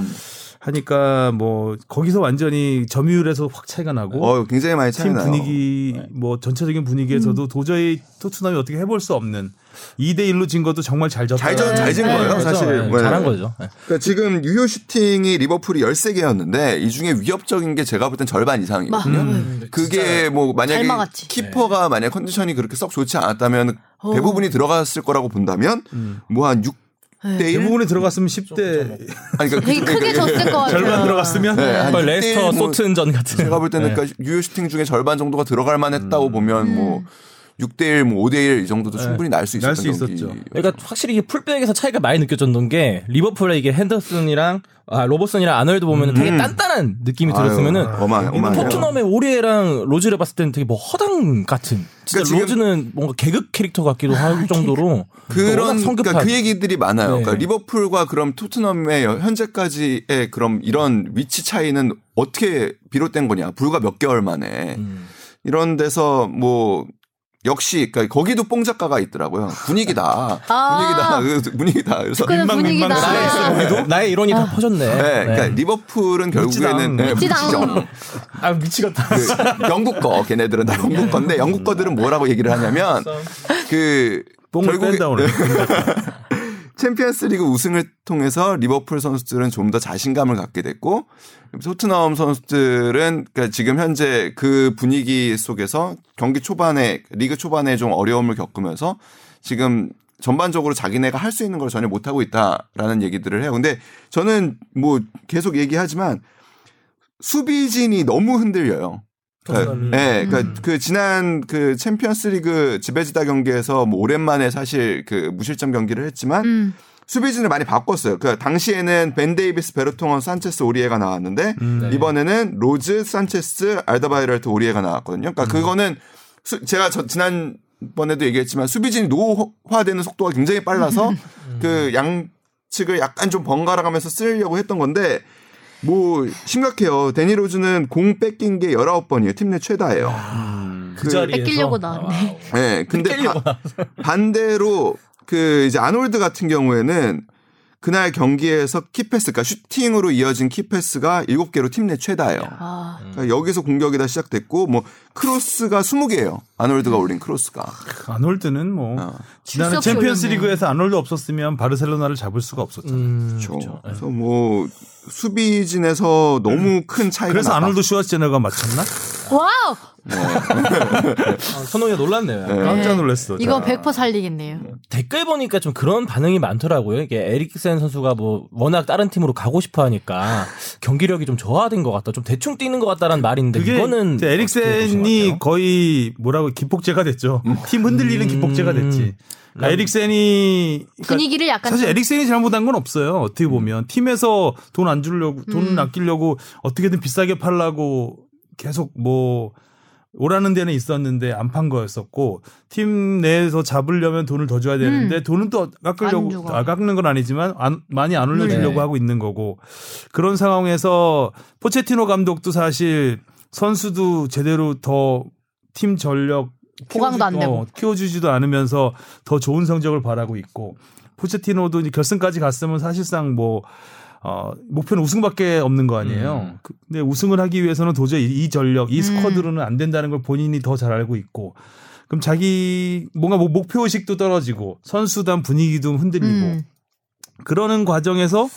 하니까 뭐 거기서 완전히 점유율에서 확 차이가 나고 어, 굉장히 많이 차이 팀 나요. 분위기 뭐 전체적인 분위기에서도 음. 도저히 토트넘이 어떻게 해볼 수 없는 2대 1로 진 것도 정말 잘 졌다. 잘 져- 잘진 거예요, 그렇죠. 사실. 네, 네. 잘한 거죠. 네. 그러니까 지금 유효 슈팅이 리버풀이 13개였는데 이 중에 위협적인 게 제가 볼 땐 절반 이상이거든요. 음. 그게 뭐 만약에. 키퍼가 만약 컨디션이 그렇게 썩 좋지 않았다면 어. 대부분이 들어갔을 거라고 본다면 뭐한 6 대1 대부분이 들어갔으면 10대 아니 그러니까 되게 크게 졌을 것 같아요. 절반 들어갔으면 네, 한뭐 6대1 레스터 뭐 소튼전 같은. 제가 볼 때는 네. 그러니까 유효 슈팅 중에 절반 정도가 들어갈 만했다고 보면 뭐 6대 1, 뭐 5대 1 이 정도도 충분히 날 수 있었던 날수 경기. 있었죠. 그러니까 확실히 이게 풀백에서 차이가 많이 느껴졌던 게 리버풀의 이게 핸더슨이랑 아, 로버슨이랑 아널드 보면 은 되게 단단한 느낌이 들었으면은 음. 어마. 토트넘의 오리에랑 로즈를 봤을 때는 되게 뭐 허당 같은. 진짜 그러니까 로즈는 뭔가 개그 캐릭터 같기도 할 정도로 워낙 그런 성급한. 그러니까 그 얘기들이 많아요. 네. 그러니까 리버풀과 그럼 토트넘의 현재까지의 그럼 이런 위치 차이는 어떻게 비롯된 거냐? 불과 몇 개월 만에 음. 이런 데서 뭐 역시 그러니까 거기도 뽕 작가가 있더라고요. 분위기다. [laughs] 아. 분위기다. 그 분위기다. 그래서 민망. 민망 나의, 나의 이론이 다 퍼졌네. 네, 그러니까 리버풀은 결국에는 네. 미치죠. [laughs] 아 미치겠다. 그 영국 거 걔네들은 다 영국 건데 영국 거들은 뭐라고 얘기를 하냐면 [laughs] 그 뽕을 결국에 뺀다 오늘. 챔피언스 리그 우승을 통해서 리버풀 선수들은 좀 더 자신감을 갖게 됐고 토트넘 선수들은 그러니까 지금 현재 그 분위기 속에서 경기 초반에 리그 초반에 좀 어려움을 겪으면서 지금 전반적으로 자기네가 할 수 있는 걸 전혀 못 하고 있다라는 얘기들을 해요. 근데 저는 뭐 계속 얘기하지만 수비진이 너무 흔들려요. 토트넘이. 네, 그러니까 그 지난 그 챔피언스리그 즈베즈다 경기에서 뭐 오랜만에 사실 그 무실점 경기를 했지만 음. 수비진을 많이 바꿨어요. 그 당시에는 벤 데이비스, 베르통원, 산체스, 오리에가 나왔는데 음. 이번에는 로즈, 산체스, 알더바이럴트, 오리에가 나왔거든요. 그러니까 그거는 수- 제가 저 지난 번에도 얘기했지만 수비진이 노화되는 속도가 굉장히 빨라서 [laughs] 그 양측을 약간 좀 번갈아가면서 쓰려고 했던 건데 뭐 심각해요. 대니 로즈는 공 뺏긴 게 19번이에요. 팀 내 최다예요. 그 그- 자리에서 뺏기려고 나왔네. 네, 근데 바- 반대로 그 이제 아놀드 같은 경우에는 그날 경기에서 key pass, 그러니까 슈팅으로 이어진 key pass가 7개로 팀 내 최다예요. 아, 그러니까 여기서 공격이 다 시작됐고 뭐 크로스가 20개예요. 아놀드가 올린 크로스가. 아놀드는 뭐 어. 지난해 없이 챔피언스리그에서 아놀드 없었으면 바르셀로나를 잡을 수가 없었죠. 음, 그렇죠. 그렇죠. 그래서 뭐 수비진에서 너무 큰 차이가 그래서 났다. 아놀드 슈워제네거 맞췄나? 와우! 아, 선홍이가 놀랐네요. 약간. 깜짝 놀랐어. 이건 자. 100% 살리겠네요. 댓글 보니까 좀 그런 반응이 많더라고요. 이게 에릭센 선수가 뭐 워낙 다른 팀으로 가고 싶어 하니까 경기력이 좀 저하된 것 같다. 좀 대충 뛰는 것 같다라는 말인데 그게 이거는 에릭센이 같아요? 거의 뭐라고 기폭제가 됐죠. 팀 흔들리는 음. 기폭제가 됐지. 그러니까 에릭센이 그러니까 분위기를 약간 사실 좀- 에릭센이 잘못한 건 없어요. 어떻게 보면 팀에서 돈 안 주려고 돈 음. 아끼려고 어떻게든 비싸게 팔라고 계속 뭐 오라는 데는 있었는데 안 판 거였었고 팀 내에서 잡으려면 돈을 더 줘야 되는데 돈은 또안 깎으려고. 아, 깎는 건 아니지만 안- 많이 안 올려주려고 네. 하고 있는 거고 그런 상황에서 포체티노 감독도 사실 선수도 제대로 더 팀 전력 보강도 안 키워주- 되고. 어, 키워주지도 않으면서 더 좋은 성적을 바라고 있고 포체티노도 이제 결승까지 갔으면 사실상 뭐 어, 목표는 우승밖에 없는 거 아니에요. 음. 그- 근데 우승을 하기 위해서는 도저히 이 전력, 이 음. 스쿼드로는 안 된다는 걸 본인이 더 잘 알고 있고. 그럼 자기 뭔가 뭐 목표 의식도 떨어지고 선수단 분위기도 흔들리고 음. 그러는 과정에서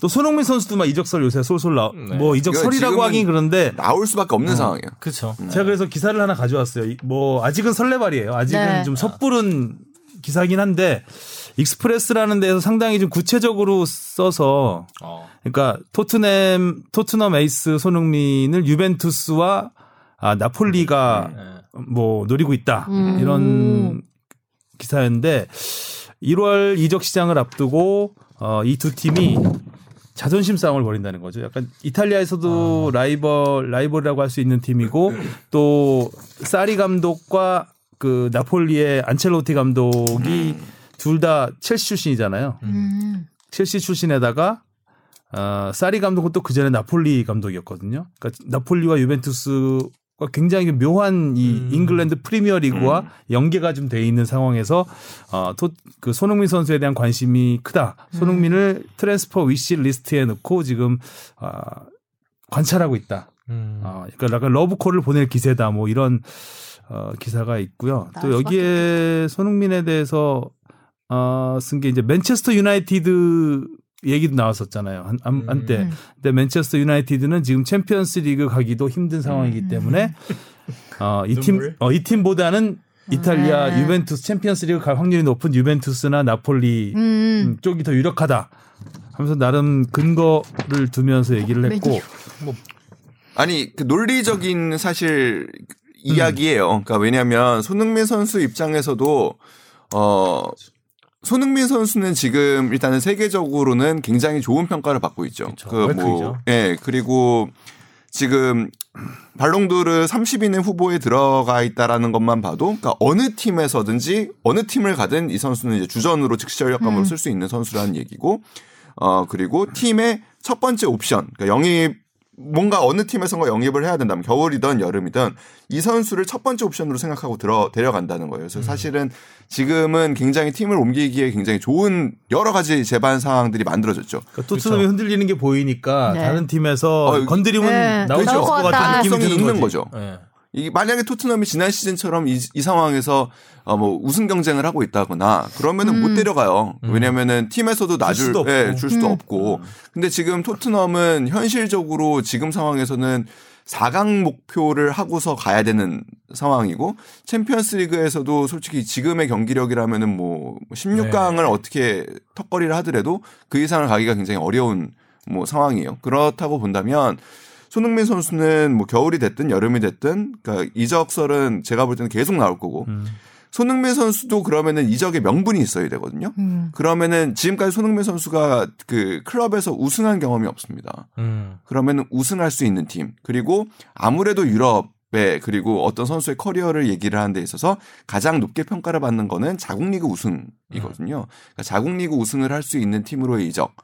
또 손흥민 선수도 막 이적설 요새 솔솔 나, 네. 뭐 이적설이라고 하긴 그런데 나올 수밖에 없는 상황이에요. 그렇죠. 제가 그래서 기사를 하나 가져왔어요. 이- 뭐 아직은 설레발이에요. 아직은 네. 좀 섣부른 기사긴 한데 익스프레스라는 데서 상당히 좀 구체적으로 써서 어. 그러니까 토트넘 토트넘 에이스 손흥민을 유벤투스와 아, 나폴리가 네. 뭐 노리고 있다 음. 이런 기사였는데 1월 이적 시장을 앞두고 어, 이 두 팀이 자존심 싸움을 벌인다는 거죠. 약간 이탈리아에서도 라이벌 라이벌이라고 할 수 있는 팀이고 또 사리 감독과 그 나폴리의 안첼로티 감독이 둘다 첼시 출신이잖아요. 음. 첼시 출신에다가 어, 사리 감독은 또 그 전에 나폴리 감독이었거든요. 그러니까 나폴리와 유벤투스가 굉장히 묘한 이 음. 잉글랜드 프리미어 리그와 연계가 좀 돼 있는 상황에서 어, 토, 그 손흥민 선수에 대한 관심이 크다. 손흥민을 transfer wish list에 넣고 지금 아, 관찰하고 있다. 음. 어, 그러니까 약간 러브콜을 보낼 기세다. 뭐 이런 어, 기사가 있고요. 또 여기에 손흥민에 대해서 어, 쓴 게 이제 맨체스터 유나이티드 얘기도 나왔었잖아요. 한, 한, 한때. 음. 근데 맨체스터 유나이티드는 지금 챔피언스 리그 가기도 힘든 상황이기 음. 때문에 어, 이 팀? 어, 이 팀보다는 이탈리아 네. 유벤투스 챔피언스 리그 갈 확률이 높은 유벤투스나 나폴리 음. 음, 쪽이 더 유력하다. 하면서 나름 근거를 두면서 얘기를 했고 메뉴. 아니 그 논리적인 사실 이야기예요. 그러니까 왜냐하면 손흥민 선수 입장에서도 어 손흥민 선수는 지금 일단은 세계적으로는 굉장히 좋은 평가를 받고 있죠. 그쵸. 그 뭐. 예, 그리고 지금 발롱도르 30인의 후보에 들어가 있다라는 것만 봐도 그러니까 어느 팀에서든지 어느 팀을 가든 이 선수는 이제 주전으로 즉시 전력감으로 음. 쓸수 있는 선수라는 얘기고 어 그리고 팀의 첫 번째 옵션 그러니까 영입 뭔가 어느 팀에선가 영입을 해야 된다면 겨울이든 여름이든 이 선수를 첫 번째 옵션으로 생각하고 들어 데려간다는 거예요. 그래서 사실은 지금은 굉장히 팀을 옮기기에 굉장히 좋은 여러 가지 재반 상황들이 만들어졌죠. 그러니까 토트넘이 흔들리는 게 보이니까 네. 다른 팀에서 어, 건드리면 네, 나올 없을 것것 같은. 느낌이 있는 거지. 거죠. 네. 이 만약에 토트넘이 지난 시즌처럼 이, 이 상황에서 어, 뭐 우승 경쟁을 하고 있다거나 그러면은 못 데려가요. 왜냐면은 팀에서도 놔줄 수도 없고. 예, 줄 수도 음. 없고. 근데 지금 토트넘은 현실적으로 지금 상황에서는 4강 목표를 하고서 가야 되는 상황이고 챔피언스 리그에서도 솔직히 지금의 경기력이라면은 뭐 16강을 어떻게 턱걸이를 하더라도 그 이상을 가기가 굉장히 어려운 뭐 상황이에요. 그렇다고 본다면 손흥민 선수는 뭐 겨울이 됐든 여름이 됐든 그러니까 이적설은 제가 볼 때는 계속 나올 거고 음. 손흥민 선수도 그러면은 이적의 명분이 있어야 되거든요. 음. 그러면은 지금까지 손흥민 선수가 그 클럽에서 우승한 경험이 없습니다. 음. 그러면은 우승할 수 있는 팀 그리고 아무래도 유럽 에 그리고 어떤 선수의 커리어를 얘기를 하는 데 있어서 가장 높게 평가를 받는 거는 자국리그 우승이거든요. 그러니까 자국리그 우승을 할 수 있는 팀으로의 이적.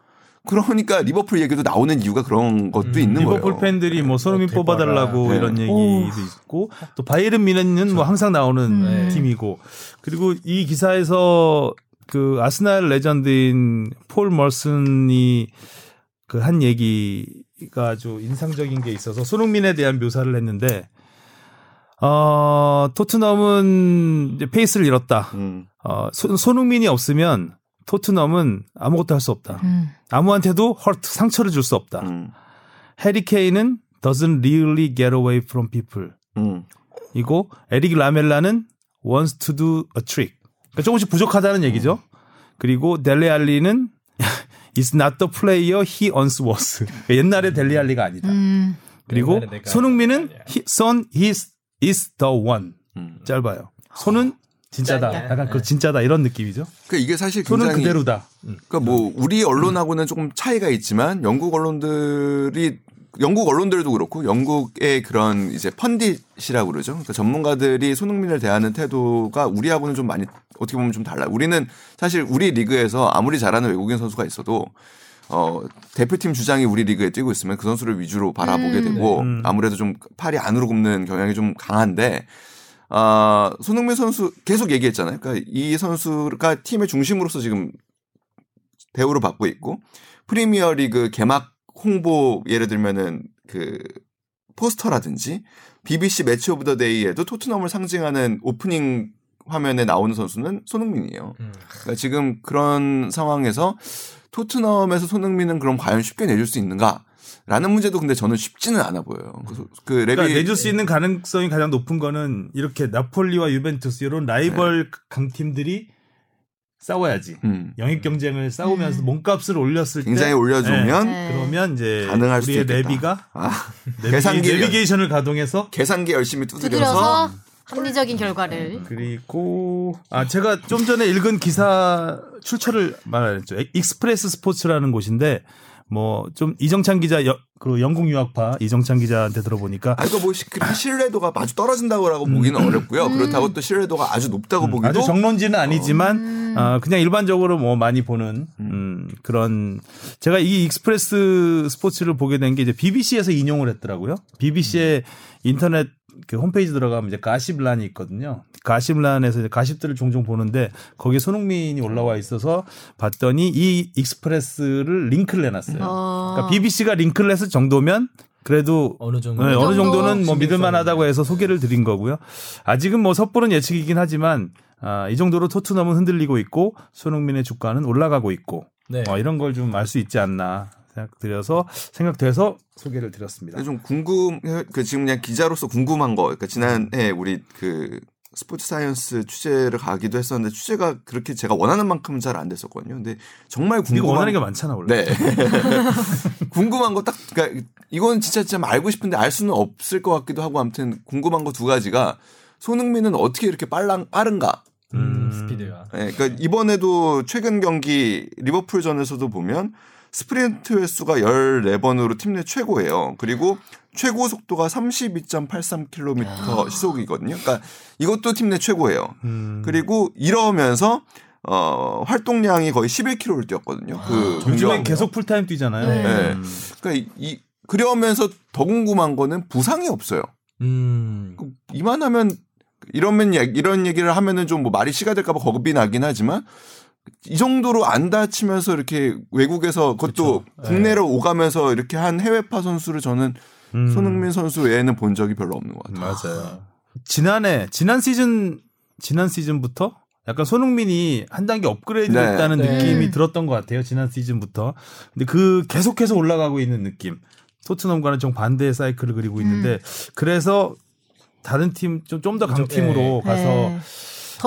그러니까 리버풀 얘기도 나오는 이유가 그런 것도 있는 거예요. 리버풀 팬들이 뭐 손흥민 어, 뽑아달라고 네. 이런 얘기도 오. 있고 또 바이에른 뮌헨은 뭐 항상 나오는 음. 팀이고 그리고 이 기사에서 그 아스날 레전드인 폴 머슨이 그 한 얘기가 아주 인상적인 게 있어서 손흥민에 대한 묘사를 했는데 어 토트넘은 이제 페이스를 잃었다. 음. 어 손- 손흥민이 없으면 토트넘은 아무것도 할 수 없다. 음. 아무한테도 헐트 상처를 줄 수 없다. 음. 해리 케인은 doesn't really get away from people. 이고 에릭 라멜라는 wants to do a trick. 그러니까 조금씩 부족하다는 얘기죠. 그리고 델레 알리는 [laughs] is not the player he once was. 그러니까 옛날에 델레 알리가 아니다. 음. 그리고 손흥민은 he, son is is the one. 음. 짧아요. 손은 진짜다. 짧게. 약간 그 진짜다 이런 느낌이죠. 그 이게 사실 굉장히 그대로다. 그러니까 뭐 우리 언론하고는 조금 차이가 있지만 영국 언론들이 영국 언론들도 그렇고 영국의 그런 이제 펀딧이라고 그러죠. 그러니까 전문가들이 손흥민을 대하는 태도가 우리하고는 좀 많이 어떻게 보면 좀 달라요. 우리는 사실 우리 리그에서 아무리 잘하는 외국인 선수가 있어도 어 대표팀 주장이 우리 리그에 뛰고 있으면 그 선수를 위주로 바라보게 음. 되고 음. 아무래도 좀 팔이 안으로 굽는 경향이 좀 강한데 아 손흥민 선수 계속 얘기했잖아요. 그러니까 이 선수가 팀의 중심으로서 지금 대우를 받고 있고 프리미어 리그 개막 홍보 예를 들면은 그 포스터라든지 BBC Match of the Day에도 토트넘을 상징하는 오프닝 화면에 나오는 선수는 손흥민이에요. 음. 그러니까 지금 그런 상황에서 토트넘에서 손흥민은 그럼 과연 쉽게 내줄 수 있는가? 라는 문제도 근데 저는 쉽지는 않아 보여요. 그래서 그 랩이 그러니까 내줄 수 있는 가능성이 가장 높은 거는 이렇게 나폴리와 유벤투스 이런 라이벌 강팀들이 싸워야지. 음, 영입 경쟁을 싸우면서 음. 몸값을 올렸을 굉장히 때 올려주면 네. 그러면 이제 가능할 우리의. 내비가 아, 내비, 계산기 내비게이션을 가동해서 계산기 열심히 두드려서 두드려서 합리적인 결과를. 그리고 아 제가 좀 전에 읽은 기사 출처를 말했죠. 익스프레스 스포츠라는 곳인데 뭐 좀 이정찬 기자 여, 그 영국 유학파 이정찬 기자한테 들어보니까 아, 이거 뭐 시- 그 신뢰도가 아주 떨어진다고 보기는 어렵고요. 그렇다고 또 신뢰도가 아주 높다고 보기도 아주 정론지는 아니지만 음. 어, 그냥 일반적으로 뭐 많이 보는 음, 그런 제가 이 익스프레스 스포츠를 보게 된 게 이제 BBC에서 인용을 했더라고요. BBC의 인터넷 그 홈페이지 들어가면 이제 가십란이 있거든요. 가십란에서 이제 가십들을 종종 보는데 거기에 손흥민이 올라와 있어서 봤더니 이 익스프레스를 링크를 내놨어요. 어. 그러니까 BBC가 링크를 했을 정도면 그래도 어느 정도 네, 어느 정도 정도는 뭐 믿을만하다고 해서 소개를 드린 거고요. 아직은 뭐 섣부른 예측이긴 하지만 아, 이 정도로 토트넘은 흔들리고 있고 손흥민의 주가는 올라가고 있고 네. 어, 이런 걸 좀 알 수 있지 않나 생각드려서 생각돼서 소개를 드렸습니다. 좀 궁금 그 지금 그냥 기자로서 궁금한 거 그러니까 지난해 우리 그 sports science 취재를 가기도 했었는데 취재가 그렇게 제가 원하는 만큼은 잘 안 됐었거든요. 근데 정말 궁금한 원하는 게 많잖아 원래. 네. [laughs] 궁금한 거 딱, 그니까, 이건 진짜 좀 알고 싶은데 알 수는 없을 것 같기도 하고, 아무튼 궁금한 거 두 가지가, 손흥민은 어떻게 이렇게 빨랑, 빠른가? 음, 스피드가. 예, 그러니까 이번에도 최근 경기 리버풀전에서도 보면, 스프린트 횟수가 14번으로 팀 내 최고예요. 그리고 최고 속도가 32.83km 시속이거든요. 그러니까 이것도 팀 내 최고예요. 음, 그리고 이러면서 어, 활동량이 거의 11km를 뛰었거든요. 그 요즘엔 공격. 계속 풀타임 뛰잖아요. 네. 네. 음. 그러니까 이, 이- 그러면서 더 궁금한 거는 부상이 없어요. 음. 그 이만하면 이러면 얘- 이런 얘기를 하면은 좀 뭐 말이 씨가 될까봐 겁이 나긴 하지만 이 정도로 안 다치면서 이렇게 외국에서 그것도 그쵸. 국내로 오가면서 이렇게 한 해외파 선수를 저는 음. 손흥민 선수 외에는 본 적이 별로 없는 것 같아요. 맞아요. 지난해 지난 시즌 지난 시즌부터 약간 손흥민이 한 단계 업그레이드 네. 됐다는 네. 느낌이 들었던 것 같아요. 지난 시즌부터. 근데 그 계속해서 올라가고 있는 느낌. 토트넘과는 좀 반대의 사이클을 그리고 있는데 그래서 다른 팀 좀 좀 더 강팀으로 네. 가서 네. 더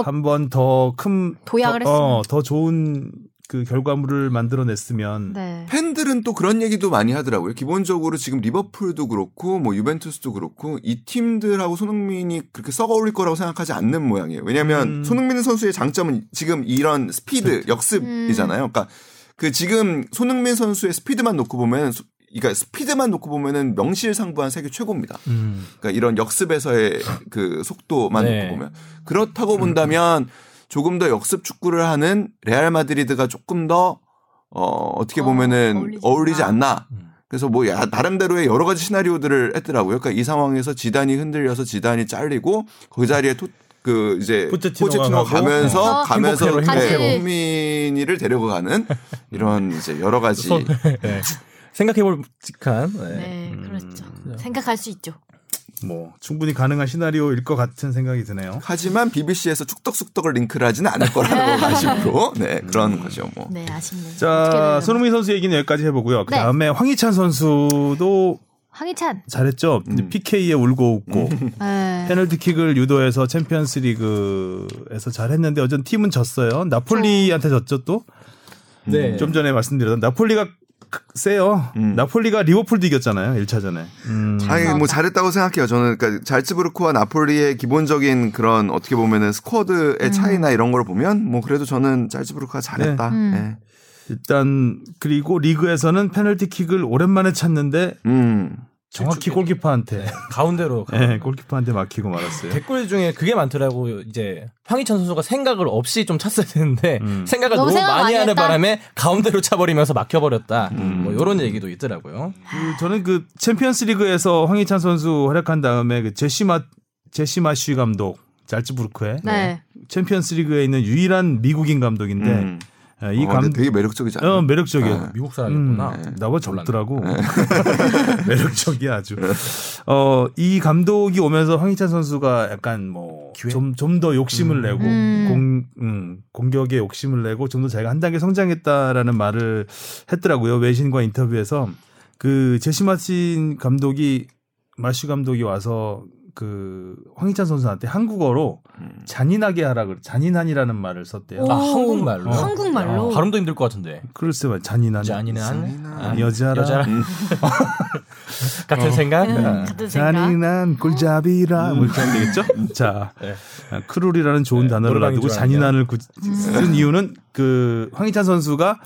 한번 더 큰 도약을 더, 어, 더 좋은 그 결과물을 만들어냈으면 네. 팬들은 또 그런 얘기도 많이 하더라고요. 기본적으로 지금 리버풀도 그렇고 뭐 유벤투스도 그렇고 이 팀들하고 손흥민이 그렇게 썩어 어울릴 거라고 생각하지 않는 모양이에요. 왜냐하면 음. 손흥민 선수의 장점은 지금 이런 스피드 역습이잖아요. 그러니까 그 지금 손흥민 선수의 스피드만 놓고 보면 소- 그러니까 스피드만 놓고 보면은 명실상부한 세계 최고입니다. 음. 그러니까 이런 역습에서의 그 속도만 네. 놓고 보면 그렇다고 본다면 조금 더 역습 축구를 하는 레알 마드리드가 조금 더 어, 어떻게 어, 보면은 어울리지 어울리지 않나. 음. 그래서 뭐 야, 나름대로의 여러 가지 시나리오들을 했더라고요. 그러니까 이 상황에서 지단이 흔들려서 지단이 잘리고 그 자리에 토, 그 이제 포체티노가 포체티노 가면서 어. 가면서. 네, 흥민이를 데려가는 이런 이제 여러 가지 손- 네. 생각해볼 직한. 네. 네, 그렇죠. 생각할 수 있죠. 뭐 충분히 가능한 시나리오일 것 같은 생각이 드네요. 하지만 BBC에서 축덕숙덕을 링크를 하지는 않을 거라고 아쉽고 네 그런 거죠 뭐. 네, 아쉽네요. 자. 손흥민 선수 얘기는 여기까지 해보고요. 그 네. 다음에 황희찬 선수도 황희찬. 잘했죠. 음. PK에 울고 웃고 [laughs] 네. 페널티킥을 유도해서 챔피언스리그에서 잘했는데 어전 팀은 졌어요. 나폴리한테 졌죠 또. 네. 좀 전에 말씀드렸던 나폴리가 크- 세요. 음. 나폴리가 리버풀도 이겼잖아요. 1차전에. 음. 아니 뭐 잘했다고 생각해요. 저는 그러니까 잘츠부르크와 나폴리의 기본적인 그런 어떻게 보면은 스쿼드의 차이나 이런 걸 보면 뭐 그래도 저는 잘츠부르크가 잘했다. 음. 네. 일단 그리고 리그에서는 페널티킥을 오랜만에 찼는데 음. 정확히 골키퍼한테 가운데로 가- [laughs] 네, 골키퍼한테 막히고 말았어요. 댓글 중에 그게 많더라고 이제 황희찬 선수가 생각을 없이 좀 찼어야 되는데 음. 생각을 너무 너무, 생각 많이 많이 하는? 바람에 가운데로 차버리면서 막혀버렸다. 음. 뭐 이런 얘기도 있더라고요. 그 저는 그 챔피언스리그에서 황희찬 선수 활약한 다음에 그 제시마 제시마쉬 감독 잘츠부르크의 네. 챔피언스리그에 있는 유일한 미국인 감독인데 음. 예, 이 어, 감 되게 매력적이잖아요. 어, 매력적이에요. 네. 미국 음, 사람이구나. 나보다 젊더라고. [laughs] 매력적이야 아주. 어, 이 감독이 오면서 황희찬 선수가 약간 뭐 좀 좀 더 욕심을 내고 음. 공 음, 공격에 욕심을 내고 좀 더 자기가 한 단계 성장했다라는 말을 했더라고요. 외신과 인터뷰에서 그 제시 마신 감독이 마시 감독이 와서 그 황희찬 선수한테 한국어로 잔인하게 하라 그 잔인한이라는 말을 썼대요. 오. 아 한국말로. 어. 한국말로. 아, 발음도 힘들 것 같은데. 글쎄 말 잔인한. 잔인한 아, 여자라. 여자라. [laughs] 같은 생각. 음, 아. 같은 생각. 잔인한 꿀잡이라 뭐 이렇게 하면 되겠죠? 자, 네. 아, 크룰이라는 좋은 네, 단어를 알았네요. 잔인한을 구- 쓴 이유는 그 황희찬 선수가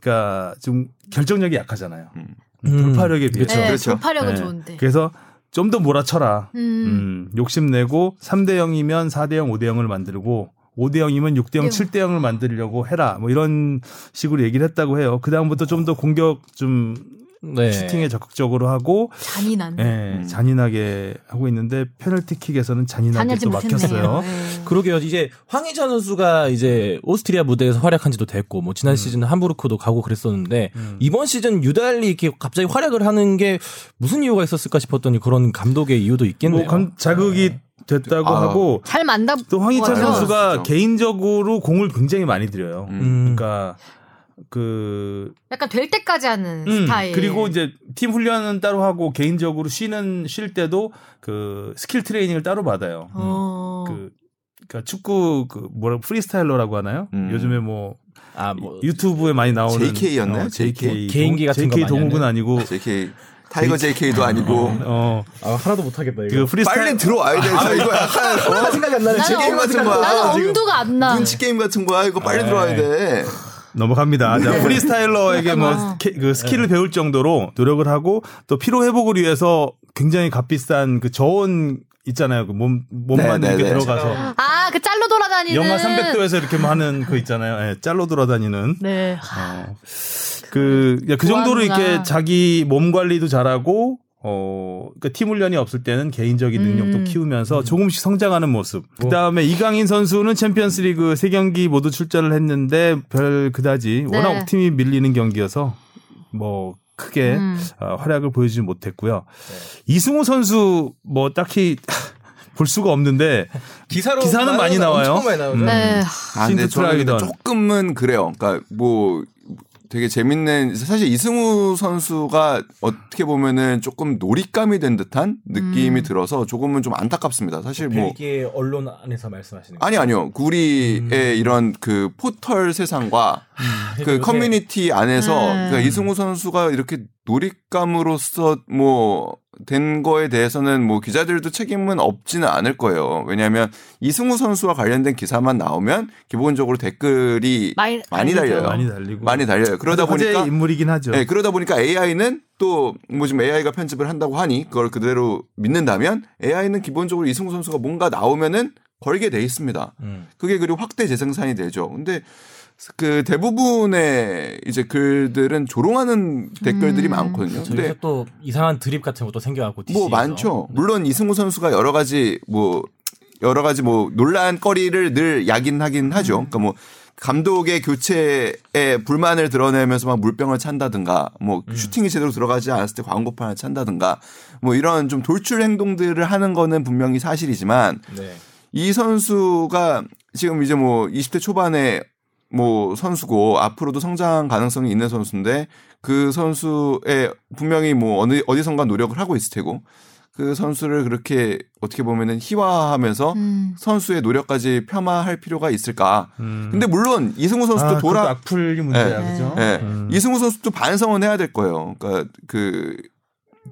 그러니까 좀 결정력이 약하잖아요. 음. 음. 돌파력에 비해서. 네, 그렇죠. 돌파력은 네. 좋은데. 그래서 좀 더 몰아쳐라. 음. 음, 욕심내고 3대 0이면 4대 0, 5대 0을 만들고 5대 0이면 6대 0, 네. 7대 0을 만들려고 해라. 뭐 이런 식으로 얘기를 했다고 해요. 그다음부터 좀 더 공격 좀 네. 슈팅에 적극적으로 하고 잔인한. 예, 음. 잔인하게 하고 있는데 페널티킥에서는 잔인하게 또. 막혔어요. 네. 그러게요. 이제 황희찬 선수가 이제 오스트리아 무대에서 활약한 지도 됐고, 뭐 지난 시즌 함부르크도 가고 그랬었는데, 이번 시즌 유달리 이렇게 갑자기 활약을 하는 게 무슨 이유가 있었을까 싶었더니 그런 감독의 이유도 있겠네요. 뭐 감- 자극이 됐다고 아. 하고 잘 만다. 또 황희찬. 선수가 진짜. 개인적으로 공을 굉장히 많이 들여요. 음. 그러니까 그 약간 될 때까지 하는 음, 스타일. 그리고 이제 팀 훈련은 따로 하고 개인적으로 쉬는 쉴 때도 그 스킬 트레이닝을 따로 받아요. 어. 그 그러니까 축구 그 뭐라 freestyler라고 하나요? 음. 요즘에 뭐 아, 뭐. 유튜브에 많이 나오는 JK 였나요? 어, JK 개인기 같은 거 JK 동욱은? 아니고 JK 타이거 JK도 아니고 어 아, 하나도 못 하겠다, 그 프리스타일 빨리 들어와야 돼. 저 이거 약간 어? 생각이 안 나네. 나는, 게임 엄, 같은 거야. 나는. 엄두가 안 나. 눈치 게임 같은 거야. 이거 빨리 네. 들어와야 돼. 넘어갑니다. 자, freestyler에게 뭐 아. 스키- 그 스킬을 배울 정도로 노력을 하고 또 피로 회복을 위해서 굉장히 값비싼 그 저온 있잖아요. 그 몸 몸만 네, 이렇게 네, 네. 들어가서 아, 그 짤로 돌아다니는. 영하 300도에서 이렇게 뭐 하는 그 있잖아요. 예, 짤로 돌아다니는. 네. 어. 그, 야, 그 정도로. 이렇게 자기 몸 관리도 잘하고, 어, 그팀 훈련이 없을 때는 개인적인 능력도 음. 키우면서 조금씩 성장하는 모습. 그 다음에 이강인 선수는 챔피언스 리그 세 경기 모두 출전을 했는데 별 그다지 네. 워낙 팀이 밀리는 경기여서 뭐 크게 음. 어, 활약을 보여주지 못했고요. 이승우 선수 뭐 딱히 [laughs] 볼 수가 없는데 기사로 기사는 많이 나와요. 엄청 많이 나오죠. 음. 네. 아, 근데 저는 근데. 조금은 그래요. 그러니까 뭐 되게 재밌는 사실 이승우 선수가 어떻게 보면은 조금 놀잇감이 된 듯한 느낌이 음. 들어서 조금은 좀 안타깝습니다. 사실 뭐 벨기에 언론 안에서 말씀하시는 거. 아니 아니요. 그 우리의 이런 그 포털 세상과 그 요새 커뮤니티 안에서 음. 그러니까 이승우 선수가 이렇게 놀잇감으로서 뭐 된 거에 대해서는 뭐 기자들도 책임은 없지는 않을 거예요. 왜냐하면 이승우 선수와 관련된 기사만 나오면 기본적으로 댓글이 많이, 많이 달려요. 많이 달리고 많이 달려요. 그러다 보니까 인물이긴 하죠. 네, 그러다 보니까 AI는 또 뭐 지금 AI가 편집을 한다고 하니 그걸 그대로 믿는다면 AI는 기본적으로 이승우 선수가 뭔가 나오면은 걸게 돼 있습니다. 음. 그게 그리고 확대 재생산이 되죠. 근데 그 대부분의 이제 글들은 조롱하는 댓글들이 음. 많거든요. 근데 또 이상한 드립 같은 것도 생겨갖고 뭐 DC에서. 많죠. 물론 이승우 선수가 여러 가지 뭐 여러 가지 뭐 논란거리를 늘 야긴하긴 하죠. 그러니까 뭐 감독의 교체에 불만을 드러내면서 막 물병을 찬다든가 뭐 슈팅이 제대로 들어가지 않았을 때 광고판을 찬다든가 뭐 이런 좀 돌출 행동들을 하는 거는 분명히 사실이지만 네. 이 선수가 지금 이제 뭐 20대 초반에 뭐 선수고 앞으로도 성장 가능성이 있는 선수인데 그 선수의 분명히 뭐 어느 어디선가 노력을 하고 있을 테고 그 선수를 그렇게 어떻게 보면은 희화하면서 음. 선수의 노력까지 폄하할 필요가 있을까? 음. 근데 물론 이승우 선수도 아, 돌아 악플이 문제야, 네. 그죠? 예. 음. 이승우 선수도 반성은 해야 될 거예요. 그러니까 그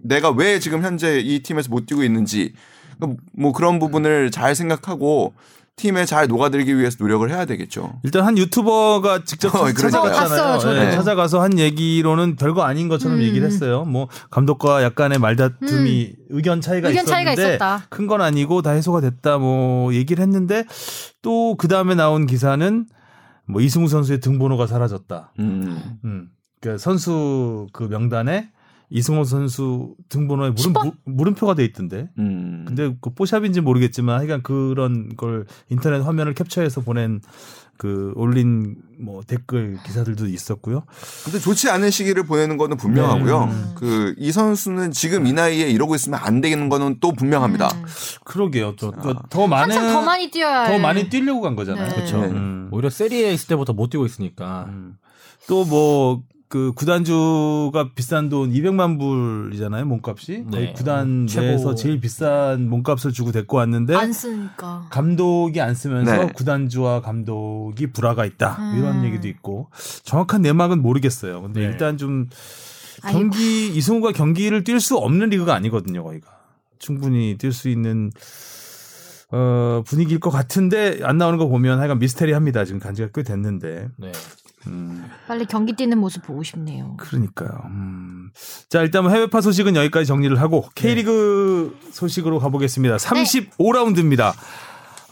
내가 왜 지금 현재 이 팀에서 못 뛰고 있는지 그뭐 그런 부분을 잘 생각하고 팀에 잘 녹아들기 위해서 노력을 해야 되겠죠. 일단 한 유튜버가 직접 어. 찾아갔잖아요. 저도. 예, 찾아가서 한 얘기로는 별거 아닌 것처럼 음. 얘기를 했어요. 뭐 감독과 약간의 말다툼이 의견 차이가 의견 차이가 있었는데. 큰 건 아니고 다 해소가 됐다 뭐 얘기를 했는데 또 그 다음에 나온 기사는 뭐 이승우 선수의 등번호가 사라졌다. 음. 음. 그 선수 그 명단에 이승우 선수 등번호에 물음, 10번? 무- 물음표가 돼 있던데. 음. 근데 그 뽀샵인지 모르겠지만 하여간 그런 걸 인터넷 화면을 캡처해서 보낸 그 올린 뭐 댓글 기사들도 있었고요. 근데 좋지 않은 시기를 보내는 거는 분명하고요. 네. 그이 선수는 지금 이 나이에 이러고 있으면 안 되는 거는 또 분명합니다. 음. 그러게요. 또, 또더 많은 더 많이 뛰어야 더 할- 많이 뛰려고 간 거잖아요. 네. 그렇죠. 음. 오히려 세리에 있을 때부터 못 뛰고 있으니까. 또뭐 그 구단주가 비싼 돈 200만 불이잖아요 몸값이 거의 네. 구단 최고. 내에서 제일 비싼 몸값을 주고 데리고 왔는데 안 쓰니까. 감독이 안 쓰면서 네. 구단주와 감독이 불화가 있다 음. 이런 얘기도 있고 정확한 내막은 모르겠어요. 근데 네. 일단 좀 아이고. 경기 이승우가 경기를 뛸 수 없는 리그가 아니거든요, 거기가 충분히 뛸 수 있는 어, 분위기일 것 같은데 안 나오는 거 보면 하여간 미스테리합니다. 지금 간지가 꽤 됐는데. 네. 음, 빨리 경기 뛰는 모습 보고 싶네요. 그러니까요. 음. 자, 일단 뭐 해외파 소식은 여기까지 정리를 하고 K리그 소식으로 가보겠습니다. 35라운드입니다.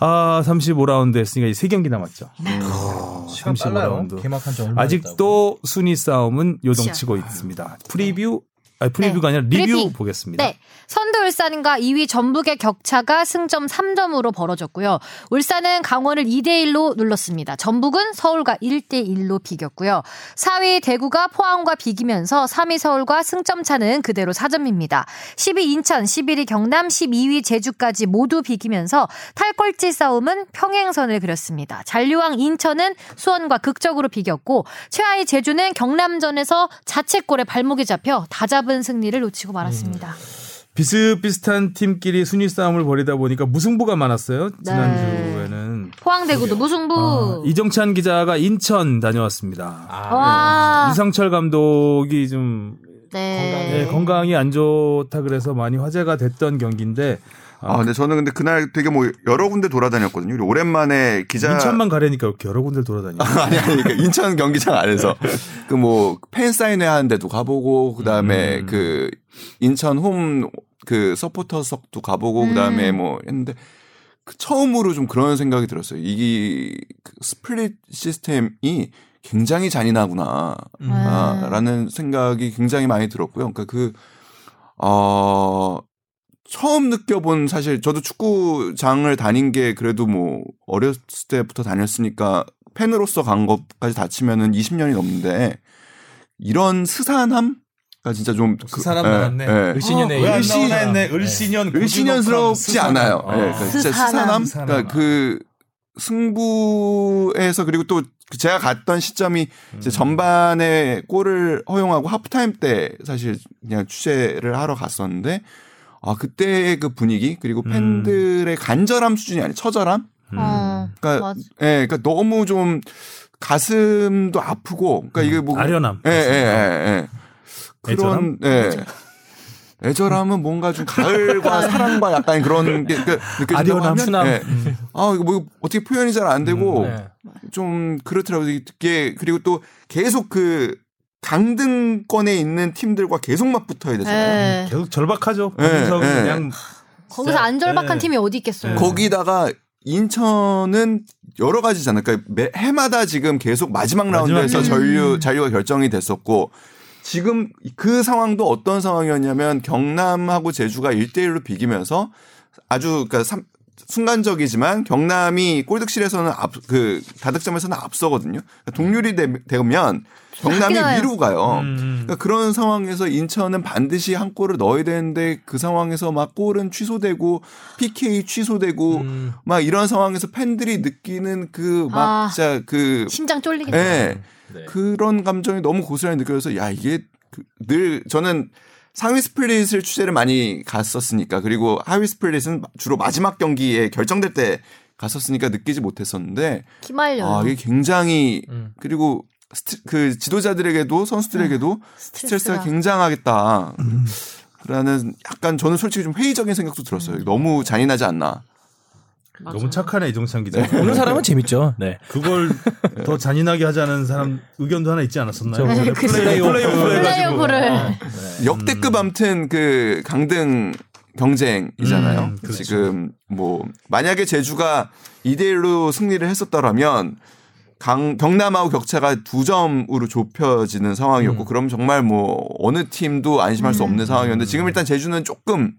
아, 35라운드 했으니까 이제 3경기 남았죠. 어, 35라운드. 개막한 지 얼마 아직도 순위 싸움은. 요동치고 있습니다. 프리뷰, 아니 프리뷰가 아니라 리뷰 브리핑. 보겠습니다. 네. 선두 울산과 2위 전북의 격차가 승점 3점으로 벌어졌고요. 울산은 강원을 2대1로 눌렀습니다. 전북은 서울과 1대1로 비겼고요. 4위 대구가 포항과 비기면서 3위 서울과 승점 차는 그대로 4점입니다. 10위 인천, 11위 경남, 12위 제주까지 모두 비기면서 탈꼴찌 싸움은 평행선을 그렸습니다. 잔류왕 인천은 수원과 극적으로 비겼고 최하위 제주는 경남전에서 자책골에 발목이 잡혀 다잡 은 승리를 놓치고 말았습니다. 비슷비슷한 팀끼리 순위 싸움을 벌이다 보니까 무승부가 많았어요. 네. 지난주에는. 포항대구도 무승부. 어, 이정찬 기자가 인천 다녀왔습니다. 아, 와. 유상철 감독이 좀 네. 예, 건강이 안 좋다 그래서 많이 화제가 됐던 경기인데 아, 근데 저는 근데 그날 되게 뭐 여러 군데 돌아다녔거든요. 오랜만에 기자 인천만 가려니까 이렇게 여러 군데 돌아다니고 [laughs] 아니 아니 그러니까 인천 경기장 안에서 [laughs] 그 뭐 팬 사인회 하는 데도 가보고 그다음에 음. 그 인천 홈 그 서포터석도 가보고 그다음에 음. 뭐 했는데 그 처음으로 좀 그런 생각이 들었어요. 이게 그 스플릿 시스템이 굉장히 잔인하구나. 음. 아, 라는 생각이 굉장히 많이 들었고요. 그러니까 그, 어, 처음 느껴본 사실 저도 축구장을 다닌 게 그래도 뭐 어렸을 때부터 다녔으니까 팬으로서 간 것까지 다 치면은 20년이 넘는데 이런 스산함? 가 진짜 좀 그- 스산함 예, 나왔네. 예. 을씨- 나오나 했네. 을씨년 을씨년스럽지 않아요. 예, 그러니까 진짜 스산함. 그러니까 그 승부에서 그리고 또 제가 갔던 시점이 이제 전반에 골을 허용하고 하프타임 때 사실 그냥 취재를 하러 갔었는데 아 그때의 그 분위기 그리고 팬들의 간절함 수준이 아니라 처절함. 어, 그러니까 맞아. 예, 그러니까 너무 좀 가슴도 아프고 그러니까 이게 뭐 아련함. 예, 예, 예, 예. 그런, 애절함? 예. 애절함은 뭔가 좀 가을과 [laughs] 사랑과 약간 그런 게 그- 느껴진다고 아련함, 하면 추남. 예. 아 이거 뭐 어떻게 표현이 잘 안 되고 네. 좀 그렇더라고요. 이게 그리고 또 계속 그 강등권에 있는 팀들과 계속 맞붙어야 되잖아요. 네. 계속 절박하죠. 예, 거기서 예. 그냥 거기서 안 절박한 네. 팀이 어디 있겠어요. 네. 거기다가 인천은 여러 가지잖아요. 그러니까 매, 해마다 지금 계속 마지막 라운드에서 마지막 전류 잔류가 결정이 됐었고 지금 그 상황도 어떤 상황이었냐면 경남하고 제주가 1대 1로 비기면서 아주 그러니까 삼- 순간적이지만 경남이 골득실에서는 앞 그 다득점에서는 앞서거든요. 그러니까 동률이 되, 되면 경남이. 위로 가요. 음. 그러니까 그런 상황에서 인천은 반드시 한 골을 넣어야 되는데 그 상황에서 막 골은 취소되고 PK 취소되고 음. 막 이런 상황에서 팬들이 느끼는 그막 아. 진짜 그 심장 쫄리겠다. 예. 네. 그런 감정이 너무 고스란히 느껴져서 야 이게 그- 늘 저는 상위 스플릿을 취재를 많이 갔었으니까 그리고 하위 스플릿은 주로 마지막 경기에 결정될 때 갔었으니까 느끼지 못했었는데 피말려요. 아 이게 굉장히 음. 그리고 스트, 그 지도자들에게도 선수들에게도 스트레스가 스트레스가. 굉장하겠다. 라는 약간 저는 솔직히 좀 회의적인 생각도 들었어요. 너무 잔인하지 않나. 너무 착하네 이종찬 기자. 보는 사람은 재밌죠. 네. 그걸 더 잔인하게 하자는 사람 의견도 하나 있지 않았었나요? 저그 플레이오프 플레이오프를. 해가지고. 역대급 아무튼 그 강등 경쟁이잖아요. 음, 그렇죠. 지금 뭐 만약에 제주가 2대 1로 승리를 했었더라면 강 경남하고 격차가 두 점으로 좁혀지는 상황이었고 음. 그럼 정말 뭐 어느 팀도 안심할 수 없는 상황이었는데 지금 일단 제주는 조금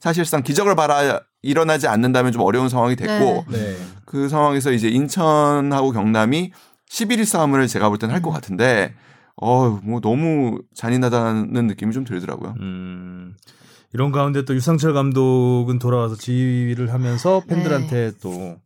사실상 기적을 바라 일어나지 않는다면 좀 어려운 상황이 됐고 네. 그 상황에서 이제 인천하고 경남이 11위 싸움을 제가 볼 때는 할 것 같은데 어, 뭐 너무 잔인하다는 느낌이 좀 들더라고요. 음, 이런 가운데 또 유상철 감독은 돌아와서 지휘를 하면서 네. 팬들한테 또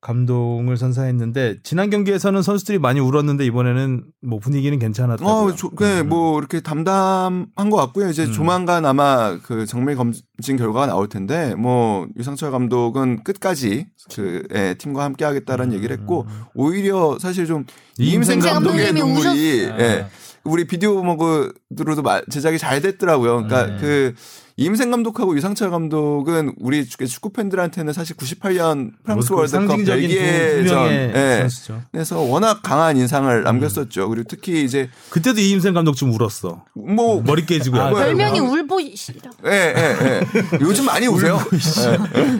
감동을 선사했는데 지난 경기에서는 선수들이 많이 울었는데 이번에는 뭐 분위기는 괜찮았다고요. 어, 조, 네, 뭐 이렇게 담담한 것 같고요. 이제 음. 조만간 아마 그 정밀 검진 결과가 나올 텐데 뭐 유상철 감독은 끝까지 그 예, 팀과 함께 하겠다라는 얘기를 했고 오히려 사실 좀 이임생 감독의 눈물이 예. 우리 비디오 머그로도 제작이 잘 됐더라고요. 그러니까 네. 그이 임생 감독하고 유상철 감독은 우리 축구 팬들한테는 사실 98년 프랑스 뭐, 그 월드컵 상징적인 두, 벨기에 두 명의 전 선수죠. 에서 워낙 강한 인상을 남겼었죠. 그리고 특히 이제 그때도 이임생 감독 좀 울었어. 뭐 머리 깨지고요. 아, 별명이 뭐, 울보이시라. 예, 예, 예. 요즘 많이 우세요.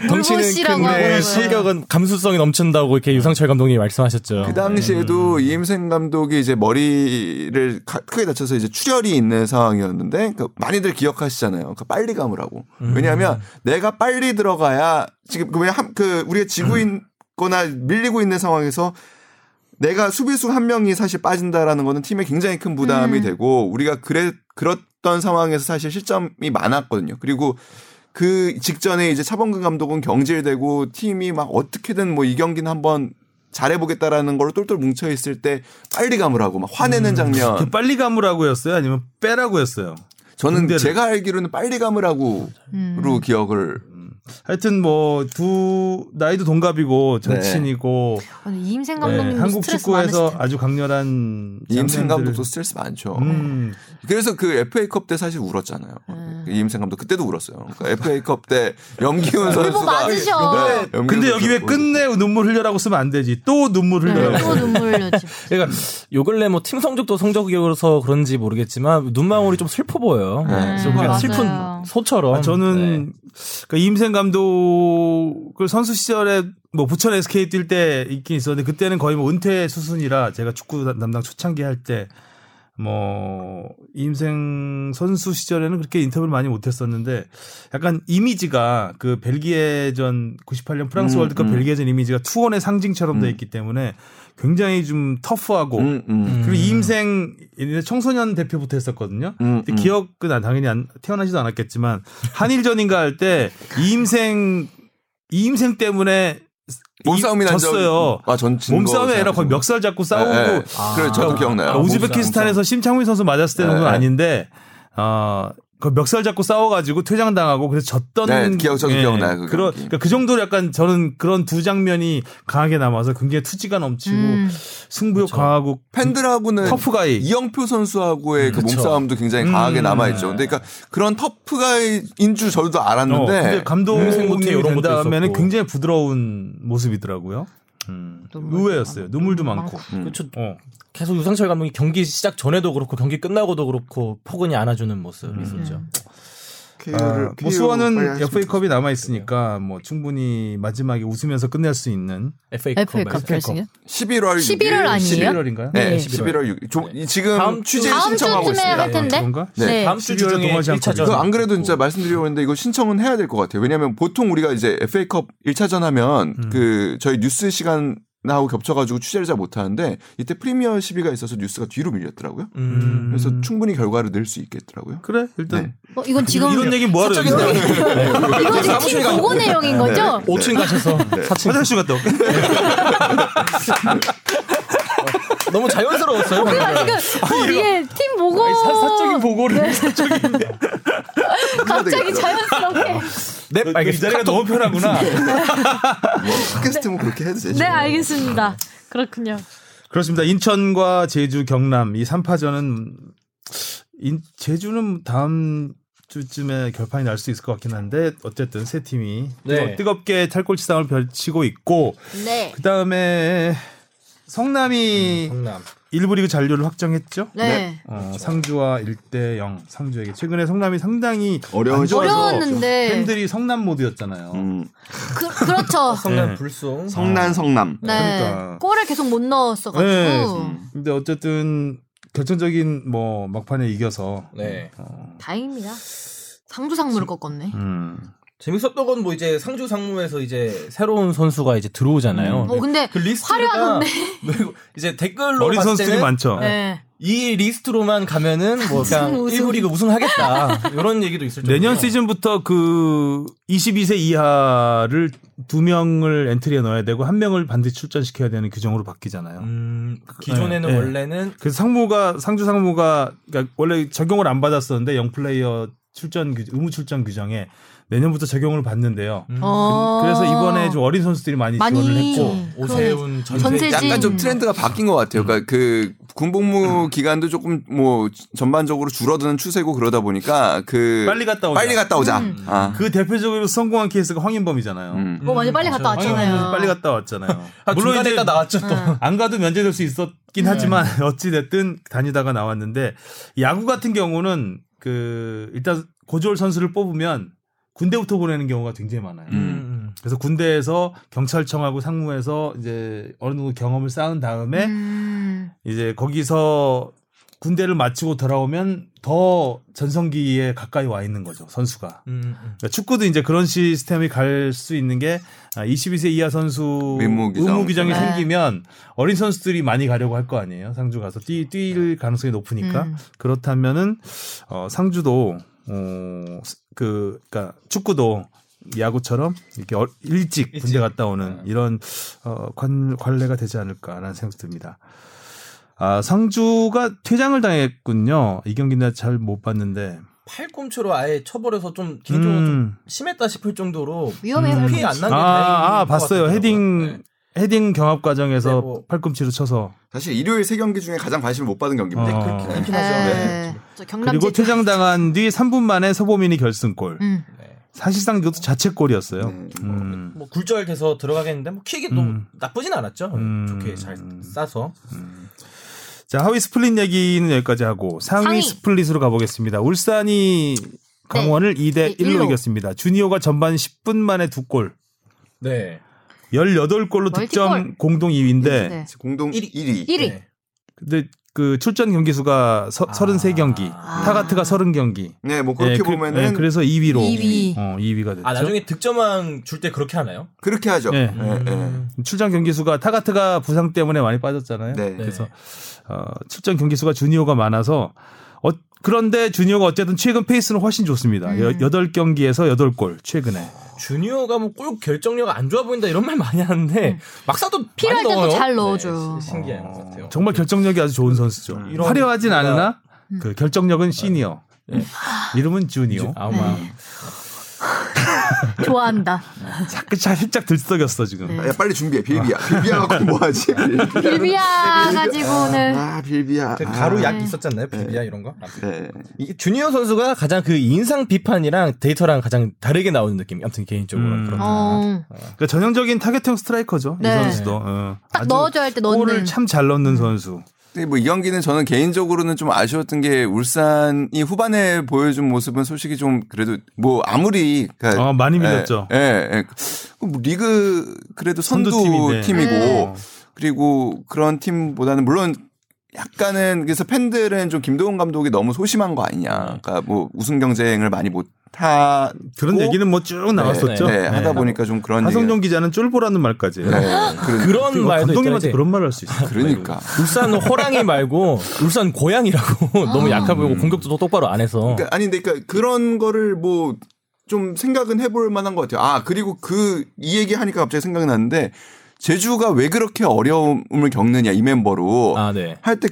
덩치는 울보씨라고 큰데 하더라고요. 실격은 감수성이 넘친다고 이렇게 유상철 감독님이 말씀하셨죠. 그 당시에도 이임생 감독이 이제 머리를 가- 크게 다쳐서 이제 출혈이 있는 상황이었는데 그 많이들 기억하시잖아요. 그 빨리 감으라고. 왜냐하면 내가 빨리 들어가야 지금 그, 왜냐- 그 우리가 지고 있거나 밀리고 있는 상황에서 내가 수비수 한 명이 사실 빠진다라는 거는 팀에 굉장히 큰 부담이 음. 되고 우리가 그래 그랬던 상황에서 사실 실점이 많았거든요. 그리고 그 직전에 이제 차범근 감독은 경질되고 팀이 막 어떻게든 뭐 이 경기는 한번 잘해보겠다라는 걸로 똘똘 뭉쳐 있을 때 빨리 감으라고 막 화내는 장면. 그 빨리 감으라고였어요? 아니면 빼라고였어요? 저는 군대를. 제가 알기로는 빨리 감으라고로 음. 기억을. 하여튼 뭐 두 나이도 동갑이고 정치인이고 아니, 이임생 네, 감독님 한국 스트레스 축구에서. 아주 강렬한 이임생 감독도 스트레스 많죠. 음, 그래서 그 FA컵 때 사실 울었잖아요. 음. 그 이임생 감독 그때도 울었어요. 그러니까 FA컵 때 염기훈 선수가 맞으셔. 네, 근데 여기 왜 끝내 눈물 흘려라고 쓰면 안 되지. 또 눈물 흘려라고. 네, 또 눈물 흘렸지. [laughs] 그러니까 요 근래 뭐 팀 성적도 성적이어서 그런지 모르겠지만 눈망울이 좀 슬퍼 보여요. 네, 좀 그냥 맞아요. 슬픈 소처럼. 아, 저는 네. 그 임생 감독을 선수 시절에 뭐 부천 SK 뛸 때 있긴 있었는데 그때는 거의 뭐 은퇴 수순이라 제가 축구 담당 초창기 할 때 뭐 임생 선수 시절에는 그렇게 인터뷰를 많이 못했었는데 약간 이미지가 그 벨기에전 98년 프랑스 음, 월드컵 음. 벨기에전 이미지가 투혼의 상징처럼 돼 음. 있기 때문에 굉장히 좀 터프하고 음, 음. 그리고 이임생 예전에 청소년 대표부터 했었거든요. 음, 근데 음. 기억은 안- 당연히 안, 태어나지도 않았겠지만 한일전인가 할 때 이임생 이임생 때문에 몸싸움이 졌어요. 아, 전 몸싸움이 거 아니라 거의. 멱살 잡고 싸우고 네, 네. 그래 저도 아, 기억나요. 우즈베키스탄에서 심창민 선수 맞았을 때 정도는 네, 네. 아닌데 어. 그 멱살 잡고 싸워가지고 퇴장당하고 그래서 졌던 네, 기억- 저도 기억나요, 그 그런. 그러니까 그 정도로 약간 저는 그런 두 장면이 강하게 남아서 굉장히 투지가 넘치고 음. 승부욕 강하고 팬들하고는 터프가이 이영표 선수하고의 그 그쵸. 몸싸움도 굉장히 강하게 음. 남아있죠. 근데 그러니까 그런 터프가인 줄 저도 어, 알았는데 근데 감독님이 생모티 이런 된다면은 있었고. 굉장히 부드러운 모습이더라고요. 음, 의외였어요. 많고. 눈물도 많고. 음. 그렇죠. 어. 계속 유상철 감독이 경기 시작 전에도 그렇고 경기 끝나고도 그렇고 포근히 안아주는 모습이 음. 있었죠. 아, 뭐 수원은 FA컵이 남아 있으니까 뭐 충분히 마지막에 웃으면서 끝낼 수 있는 FA컵. FA컵 결승이요? 11월 11월 아니에요? 11월인가요? 네, 네, 11월 6일. 조, 이- 지금 다음 주- 취재 다음 신청하고 있습니다. 할 텐데. 그런가? 네. 다음 주 11월 주중에 동아시안 1차전. 그거 안 그래도 진짜 말씀드리려고 했는데 이거 신청은 해야 될 것 같아요. 왜냐하면 보통 우리가 이제 FA컵 1차전 하면 음. 그 저희 뉴스 시간 하고 겹쳐가지고 취재를 잘 못하는데 이때 프리미어 시비가 있어서 뉴스가 뒤로 밀렸더라고요. 음. 그래서 충분히 결과를 낼 수 있겠더라고요. 그래 일단 네. 어, 이건 지금 이런 얘기 뭐하러 사적인데요. 여기서 이건 지금 팀 보고 내용인 거죠? 5층 가셔서 사층 화장실 갔다 올게. [laughs] 너무 자연스러웠어요. [laughs] 방금. 지금 어, 이게 팀 보고 사적인 보고를 [laughs] 갑자기 자연스럽게. 네, 이 알겠습니다. 자리가 너무 편하구나. [laughs] 팟캐스트면 그렇게 해도 되죠. 네, 알겠습니다. 그렇군요. 그렇습니다. 인천과 제주, 경남 이 3파전은 인, 제주는 다음 주쯤에 결판이 날 수 있을 것 같긴 한데 어쨌든 세 팀이 네. 뜨겁게 탈골치상을 펼치고 있고 네. 그 다음에 성남이 성남. 일부 리그 잔류를 확정했죠. 네. 어, 상주와 1대 0 상주에게 최근에 성남이 상당히 어려운 어려웠는데. 팬들이 성남 모드였잖아요. 음, 그, 그렇죠. [laughs] 성남 네. 불송. 성난 성남. 네. 그러니까. 골을 계속 못 넣었어 가지고. 네. 근데 어쨌든 결정적인 뭐 막판에 이겨서 네. 다행입니다. 상주 상무를 꺾었네. 음. 재밌었던 건 뭐 이제 상주 상무에서 이제 새로운 선수가 이제 들어오잖아요. 어, 근데 그 리스트가. 그리고 [laughs] 이제 댓글로 어린 선수들이 많죠. 네. 이 리스트로만 가면은 뭐 그냥 우승. 1부 리그 우승하겠다. 이런 얘기도 있을 정도로. 내년 시즌부터 그 22세 이하를 두 명을 엔트리에 넣어야 되고 한 명을 반드시 출전시켜야 되는 규정으로 바뀌잖아요. 음, 기존에는 네, 네. 원래는 그래서 상무가 상주 상무가 그러니까 원래 적용을 안 받았었는데 영 플레이어 출전 규, 의무 출전 규정에 내년부터 적용을 받는데요. 음, 어. 그래서 이번에 좀 어린 선수들이 많이, 많이 지원을 했고 오세훈 전세. 약간 좀 트렌드가 바뀐 것 같아요. 그러니까 그 군복무 기간도 조금 뭐 전반적으로 줄어드는 추세고 그러다 보니까 그 빨리 갔다 오자. 빨리 갔다 오자. 음. 아. 그 대표적으로 성공한 케이스가 황인범이잖아요. 음. 뭐 많이 빨리 갔다 황인범 왔잖아요. 빨리 갔다 왔잖아요. 아, 물론 이제 딱 나왔죠 또. 응. 안 가도 면제될 수 있었긴 하지만 [laughs] 어찌 됐든 다니다가 나왔는데 야구 같은 경우는 그 일단 고졸 선수를 뽑으면 군대부터 보내는 경우가 굉장히 많아요. 음. 그래서 군대에서 경찰청하고 상무에서 이제 어느 정도 경험을 쌓은 다음에 음. 이제 거기서 군대를 마치고 돌아오면 더 전성기에 가까이 와 있는 거죠 선수가. 음, 음. 그러니까 축구도 이제 그런 시스템이 갈 수 있는 게 22세 이하 선수 의무 규정. 규정이 네. 생기면 어린 선수들이 많이 가려고 할 거 아니에요. 상주 가서 뛰, 뛸 가능성이 높으니까 음. 그렇다면은 어, 상주도 어, 그 그러니까 축구도 야구처럼 이렇게 어- 일찍 군대. 갔다 오는 이런 어, 관, 관례가 되지 않을까라는 생각 듭니다. 아, 상주가 퇴장을 당했군요. 이 경기 내가 잘못 봤는데. 팔꿈치로 아예 쳐버려서 좀 개인적으로 좀 음. 심했다 싶을 정도로 위험해요. 음. 피해 안난게 아, 아, 것 봤어요. 같더라고요. 헤딩 네. 헤딩 경합 과정에서 네, 뭐. 팔꿈치로 쳐서 사실 일요일 세 경기 중에 가장 관심을 못 받은 경기입니다. 어. 그렇긴 그렇긴 하죠. 네. 네. 저 그리고. 퇴장당한 뒤 3분 만에 서보민이 결승골. 음. 네. 사실상 이것도 자책골이었어요. 네. 음. 뭐 굴절돼서 들어가겠는데 뭐 킥이 너무 음. 나쁘진 않았죠. 음. 좋게 잘 싸서. 자, 하위 스플릿 얘기는 여기까지 하고 상위, 상위. 스플릿으로 가보겠습니다. 울산이 강원을 2대 네, 1로 일로. 이겼습니다. 주니어가 전반 10분 만에 두 골. 네. 18골로 득점 멀티골. 공동 2위인데 네. 공동 일위. 1위. 1위. 네. 근데 그 출전 경기 수가 서, 33경기, 아. 타가트가 30경기. 네, 뭐 그렇게 그, 보면은 래서 2위로 2위. 어, 2위가 됐죠. 아 나중에 득점왕 줄 때 그렇게 하나요? 그렇게 하죠. 네. 네, 네. 출전 경기 수가 타가트가 부상 때문에 많이 빠졌잖아요. 네. 그래서 어, 출전 경기 수가 주니어가 많아서 어, 그런데 주니어가 어쨌든 최근 페이스는 훨씬 좋습니다. 음. 여, 8경기에서 8골 최근에. 주니어가 뭐 골 결정력 안 좋아 보인다 이런 말 많이 하는데 막상 또 음. 필요할 때도 넣어요. 잘 넣어줘요. 네, 시- 신기한 것 같아요. 정말 결정력이 아주 좋은 선수죠. 이런 화려하진 않으나 음. 그 결정력은 시니어. 네. 이름은 주니어. 아마 [laughs] 좋아한다. 자꾸 살짝 들썩였어 지금. 네. 야, 빨리 준비해. 빌비야. 빌비야 갖고 뭐 하지? [laughs] 빌비아 가지고는 아, 빌비야. 그 아. 가루 약 있었잖아요. 비비아 이런 거. 네. 이 주니어 선수가 가장 그 인상 비평이랑 데이터랑 가장 다르게 나오는 느낌. 아무튼 개인적으로 음. 그렇다. 어, 그러니까 전형적인 타겟형 스트라이커죠. 네. 이 선수도. 어, 딱 넣어줘야 할 때 넣는. 골을 참 잘 넣는 선수. 근데 뭐 이 경기는 저는 개인적으로는 좀 아쉬웠던 게 울산이 후반에 보여준 모습은 솔직히 좀 그래도 뭐 아무리 그러니까 어, 많이 밀렸죠. 예, 예, 예. 뭐 리그 그래도 선두, 선두팀인데. 팀이고 네. 그리고 그런 팀보다는 물론 약간은 그래서 팬들은 좀 김도훈 감독이 너무 소심한 거 아니냐. 그러니까 뭐 우승 경쟁을 많이 못 하. 그런 얘기는 뭐 쭉 나왔었죠. 네, 하다 보니까 좀 그런 하성룡 기자는 쫄보라는 말까지. 네, 그런 그런 말도 감독님한테. 그런 말을 할수 있어요. 그러니까. 울산 호랑이 말고 울산 고양이라고 [laughs] 너무 약해 보이고 공격도 똑바로 안 해서. 그러니까 아니 근데 그러니까 그런 거를 뭐 좀 생각은 해볼 만한 것 같아요. 아 그리고 그 이 얘기 하니까 갑자기 생각이 났는데 제주가 왜 그렇게 어려움을 겪느냐 이 멤버로 아, 네. 할때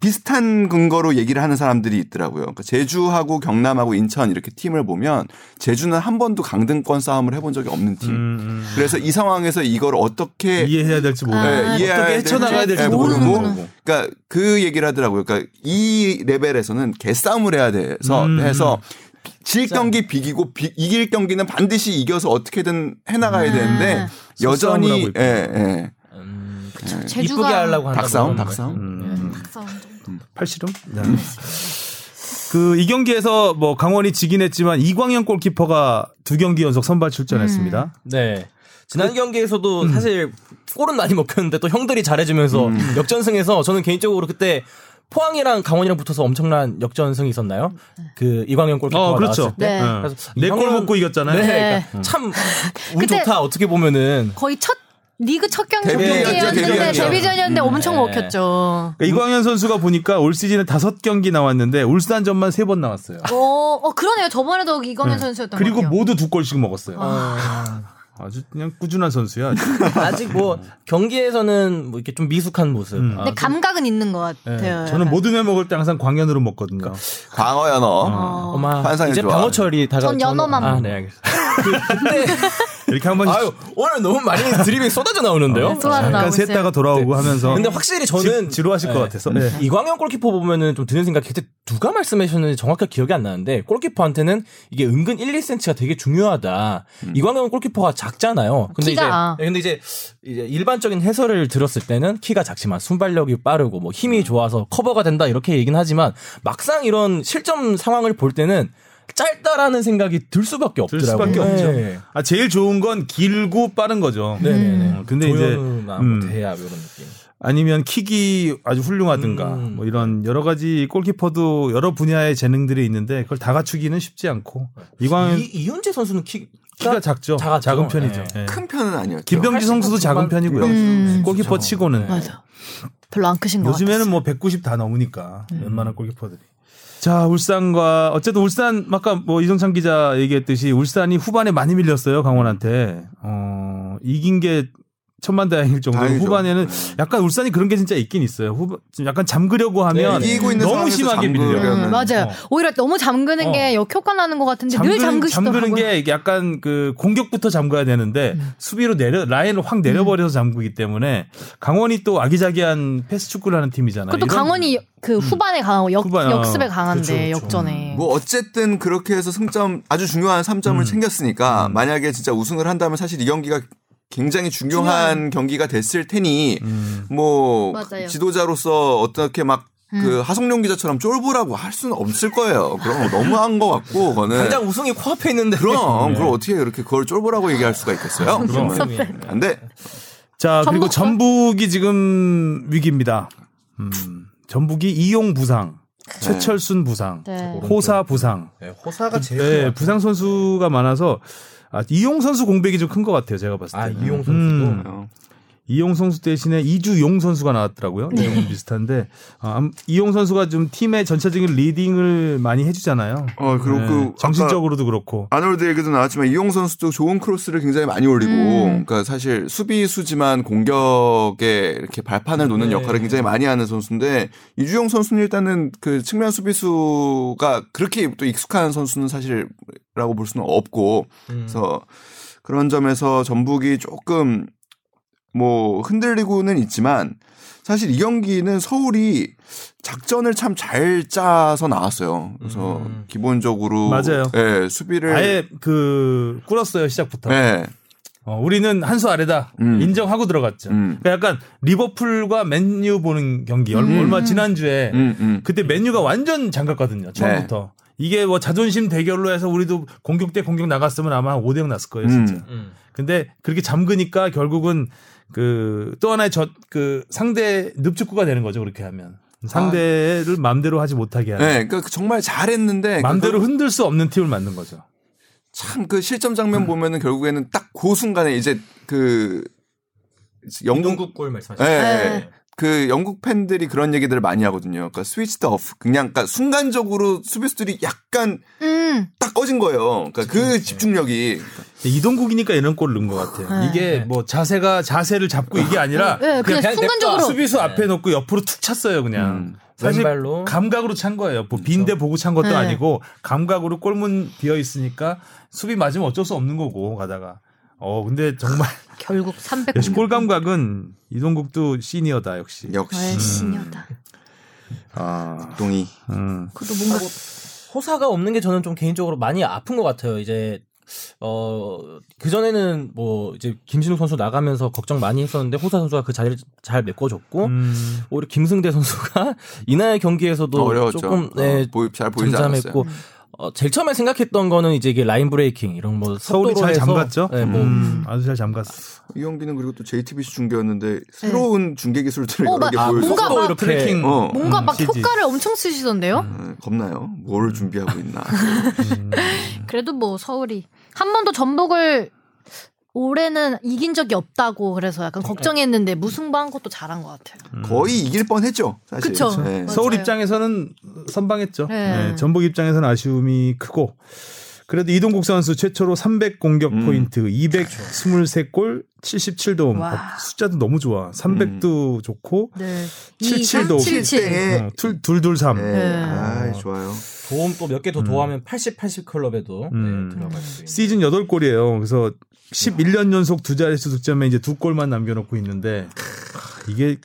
비슷한 근거로 얘기를 하는 사람들이 있더라고요. 그러니까 제주하고 경남하고 인천 이렇게 팀을 보면 제주는 한 번도 강등권 싸움을 해본 적이 없는 팀. 음, 음. 그래서 이 상황에서 이걸 어떻게 이해해야 될지 모르고 네, 아, 이해해야 어떻게 헤쳐나가야 될지 될지 모르고. 그러니까 그 얘기를 하더라고요. 그러니까 이 레벨에서는 개싸움을 해야 돼서 음. 해서 질 경기 비기고 비- 이길 경기는 반드시 이겨서 어떻게든 해나가야 아. 되는데 여전히. 예, 예. 음, 제주가- 이쁘게 하려고 한다. 박사움, 박사움. 음. 박사원 정도. 팔씨름? 네. 그이 경기에서 뭐 강원이 지긴 했지만 이광현 골키퍼가 두 경기 연속 선발 출전했습니다. 네. 지난 그 경기에서도 음. 사실 골은 많이 먹혔는데 또 형들이 잘해주면서 역전승에서 저는 개인적으로 그때 포항이랑 강원이랑 붙어서 엄청난 역전승이 있었나요? 그 이광현 골키퍼가 어, 그렇죠. 나왔을 때. 네. 어. 그래서 네골 먹고 이겼잖아요. 네. 네. 그러니까 참 [laughs] 운 좋다 어떻게 보면은 거의 첫 리그 첫 경기 데뷔였죠. 데뷔전이었는데 엄청 네. 먹혔죠. 그러니까 이광현 선수가 보니까 올 시즌에 다섯 경기 나왔는데 울산전만 세 번 나왔어요. 어, 어 그러네요. 저번에도 이광현 선수였던 것 그리고 같아요. 모두 두 골씩 먹었어요. 아. 아주 그냥 꾸준한 선수야. [laughs] 아직 뭐 경기에서는 뭐 이렇게 좀 미숙한 모습. 음. 아, 근데 좀- 감각은 있는 것 네. 같아요. 저는 모든 회 먹을 때 항상 광현으로 먹거든요. 그러니까 광어야 너. 어. 어마 환상의 이제 조합. 방어철이 다가 전 연어만 아, 먹어요. 네, 알겠습니다. 그, 근데 [laughs] 이렇게 한번 아유 오늘 너무 많이 [laughs] 드립이 쏟아져 나오는데요. 네, 쏟아져 잠깐 나오고 셋다가 있어요. 돌아오고 하면서 근데 확실히 저는 지, 지루하실 네. 것 같아서. 네. 이광현 골키퍼 보면은 좀 드는 생각이 그때 누가 말씀해 주셨는지 정확하게 기억이 안 나는데 골키퍼한테는 이게 은근 1, 2cm가 되게 중요하다. 이광현 골키퍼가 작잖아요. 근데 키가. 이제 근데 이제, 이제 일반적인 해설을 들었을 때는 키가 작지만 순발력이 빠르고 뭐 힘이 좋아서 커버가 된다 이렇게 얘기는 하지만 막상 이런 실점 상황을 볼 때는 짧다라는 생각이 들 수밖에 들 없더라고요. 수밖에 없죠. 네. 아 제일 좋은 건 길고 빠른 거죠. 네네네. 음, 근데 이제 음. 뭐 대야 이런 느낌. 아니면 킥이 아주 훌륭하든가 음. 뭐 이런 여러 가지 골키퍼도 여러 분야의 재능들이 있는데 그걸 다 갖추기는 쉽지 않고 이광현 이, 이윤재 선수는 키, 키가 작죠. 작았죠. 작은 편이죠. 네. 예. 큰 편은 아니었죠. 김병지 선수도 작은 편이고요. 음. 골키퍼 치고는 맞아. 별로 안 크신 것 요즘에는 같아요. 뭐190 다 넘으니까 웬만한 골키퍼들이. 자 울산과 어쨌든 울산 아까 뭐 이정찬 기자 얘기했듯이 울산이 후반에 많이 밀렸어요 강원한테. 어 이긴 게 천만다행일 정도로 다행이죠. 후반에는 네. 약간 울산이 그런 게 진짜 있긴 있어요. 후반 좀 약간 잠그려고 하면 네, 이기고 있는 너무 심하게 밀려요. 음, 맞아요. 어. 오히려 너무 잠그는 어. 게 역효과 나는 것 같은데 늘 잠그시더라고요. 잠그는 게 약간 그 공격부터 잠가야 되는데 음. 수비로 내려 라인을 확 내려버려서 잠그기 때문에 강원이 또 아기자기한 패스 축구를 하는 팀이잖아요. 그것도 이런- 강원이 그 후반에 강하고 역, 후반, 어, 역습에 강한데 그렇죠, 그렇죠. 역전에. 뭐 어쨌든 그렇게 해서 승점 아주 중요한 3점을 음. 챙겼으니까 만약에 진짜 우승을 한다면 사실 이 경기가 굉장히 중요한 경기가 됐을 테니 음. 뭐 맞아요. 지도자로서 어떻게 막그 음. 하성룡 기자처럼 쫄보라고 할 수는 없을 거예요. 그럼 너무한 것 같고 그거는 당장 우승이 코앞에 있는데 그럼 네. 그걸 어떻게 그렇게 그걸 쫄보라고 얘기할 수가 있겠어요? 그럼. 안 돼. 자 그리고 전북 전북이 지금 위기입니다. 음, 전북이 이용 부상, 최철순 부상, 네. 호사 부상. 네, 호사가 제일 네, 부상 선수가 많아서 아, 이용 선수 공백이 좀 큰 것 같아요. 제가 봤을 때. 아 이용 선수도 음. 어. 이용 선수 대신에 이주용 선수가 나왔더라고요. 네. 내용은 비슷한데 아, 암- 이용 선수가 좀 팀의 전체적인 리딩을 많이 해주잖아요. 어 그리고 네, 그 정신적으로도 그렇고. 아놀드 얘기도 나왔지만 이용 선수도 좋은 크로스를 굉장히 많이 올리고 음. 그러니까 사실 수비수지만 공격에 이렇게 발판을 놓는 네. 역할을 굉장히 많이 하는 선수인데 이주영 선수는 일단은 그 측면 수비수가 그렇게 또 익숙한 선수는 사실이라고 볼 수는 없고 음. 그래서 그런 점에서 전북이 조금 뭐 흔들리고는 있지만 사실 이 경기는 서울이 작전을 참 잘 짜서 나왔어요. 그래서 음. 기본적으로 맞아요. 예, 수비를 아예 그 꿇었어요 시작부터. 네. 어, 우리는 한 수 아래다 음. 인정하고 들어갔죠. 음. 그러니까 약간 리버풀과 맨유 보는 경기 얼- 얼마 지난 주에 음, 음. 그때 맨유가 완전 장갔거든요. 처음부터. 이게 뭐 자존심 대결로 해서 우리도 공격 대 공격 나갔으면 아마 5대0 났을 거예요, 진짜. 음. 음. 근데 그렇게 잠그니까 결국은 그 또 하나의 저 그 상대 늪축구가 되는 거죠, 그렇게 하면. 상대를 마음대로 하지 못하게 하는. 네, 그러니까 정말 잘했는데 마음대로 그 흔들 수 없는 팀을 만든 거죠. 참 그 실점 장면 보면은 결국에는 딱 그 순간에 이제 그 영국 골 말씀하시죠. 예, 네. 예. 그 영국 팬들이 그런 얘기들을 많이 하거든요. 그러니까 스위치드 오프. 그냥 그러니까 순간적으로 수비수들이 약간 음. 딱 꺼진 거예요. 그러니까 그 집중력이 이동국이니까 이런 골을 넣은 것 같아요. 네. 이게 뭐 자세가 자세를 잡고 이게 아니라 네, 그냥, 그냥 순간적으로 수비수 앞에 놓고 옆으로 툭 찼어요, 그냥. 음. 사실 왼발로. 감각으로 찬 거예요. 뭐 빈대 보고 찬 것도 네. 아니고 감각으로 골문 비어 있으니까 수비 맞으면 어쩔 수 없는 거고 가다가. 어 근데 정말 [laughs] 결국 300. 역시 골 감각은 이동국도 시니어다 역시. 역시 아, 신이었다. 아, 동이. 음. 그것도 뭔가 호사가 없는 게 저는 좀 개인적으로 많이 아픈 것 같아요. 이제 어 그 전에는 뭐 이제 김신욱 선수 나가면서 걱정 많이 했었는데 호사 선수가 그 자리를 잘 메꿔줬고 음. 오히려 김승대 선수가 [laughs] 이날 경기에서도 어려웠죠. 조금 어, 네, 보이, 잘 보이지 잠잠했고 않았어요. 어, 제일 처음에 생각했던 거는 이제 이게 line breaking 이런 뭐 서울이 잘 해서 잠갔죠. 네, 뭐 음, 아주 잘 잠갔어. 이 경기는 그리고 또 JTBC 중계였는데 새로운 중계 기술들을 어, 여러 개 마- 보여줘. 뭔가 속도 막 이렇게 tracking. 어. 뭔가 음, 막 CG. 효과를 엄청 쓰시던데요? 네, 겁나요? 뭘 준비하고 있나? [laughs] 그래도 뭐 서울이 한 번도 전북을 올해는 이긴 적이 없다고 그래서 약간 걱정했는데 무승부한 것도 잘한 것 같아요. 거의 이길 뻔했죠. 사실. 그쵸. 네. 서울 입장에서는 선방했죠. 네. 네, 전북 입장에서는 아쉬움이 크고 그래도 이동국 선수 최초로 300 공격 음. 포인트, 223골, 77도움. 와. 어, 숫자도 너무 좋아. 300도 좋고 네. 77도. 77. 네. 어, 둘, 둘, 둘, 삼. 네. 네. 아, 좋아요. 도움 또 몇 개 더 도하면 80, 80 클럽에도 음. 네, 들어갈 수 있는. 시즌 8골이에요. 그래서 11년 연속 두 자릿수 득점에 이제 두 골만 남겨놓고 있는데 이게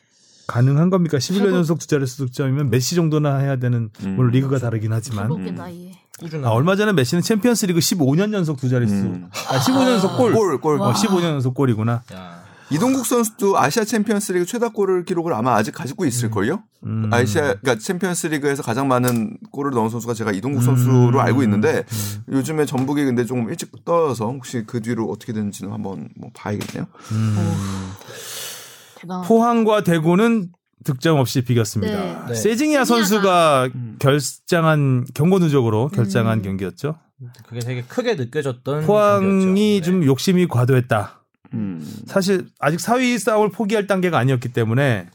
가능한 겁니까? 11년 연속 두 자릿수 득점이면 메시 정도나 해야 되는 음. 물론 리그가 다르긴 하지만 나이에. 꾸준한 아, 얼마 전에 메시는 챔피언스리그 15년 연속 두 자릿수. 음. 아, 15년 연속 골. 골, 골. 어, 15년 연속 골이구나. 야. 이동국 선수도 아시아 챔피언스리그 최다 골을 기록을 아마 아직 가지고 있을 걸요. 음. 아시아 그러니까 챔피언스리그에서 가장 많은 골을 넣은 선수가 제가 이동국 음. 선수로 알고 있는데 요즘에 전북이 근데 조금 일찍 떠서 혹시 그 뒤로 어떻게 되는지는 한번 뭐 봐야겠네요. 대단. 포항과 대구는 득점 없이 비겼습니다. 네. 네. 세징야 선수가 결장한 경고 누적으로 결장한 음. 경기였죠. 그게 되게 크게 느껴졌던 포항이 경기였죠. 좀 욕심이 과도했다. 음. 사실 아직 4위 싸움을 포기할 단계가 아니었기 때문에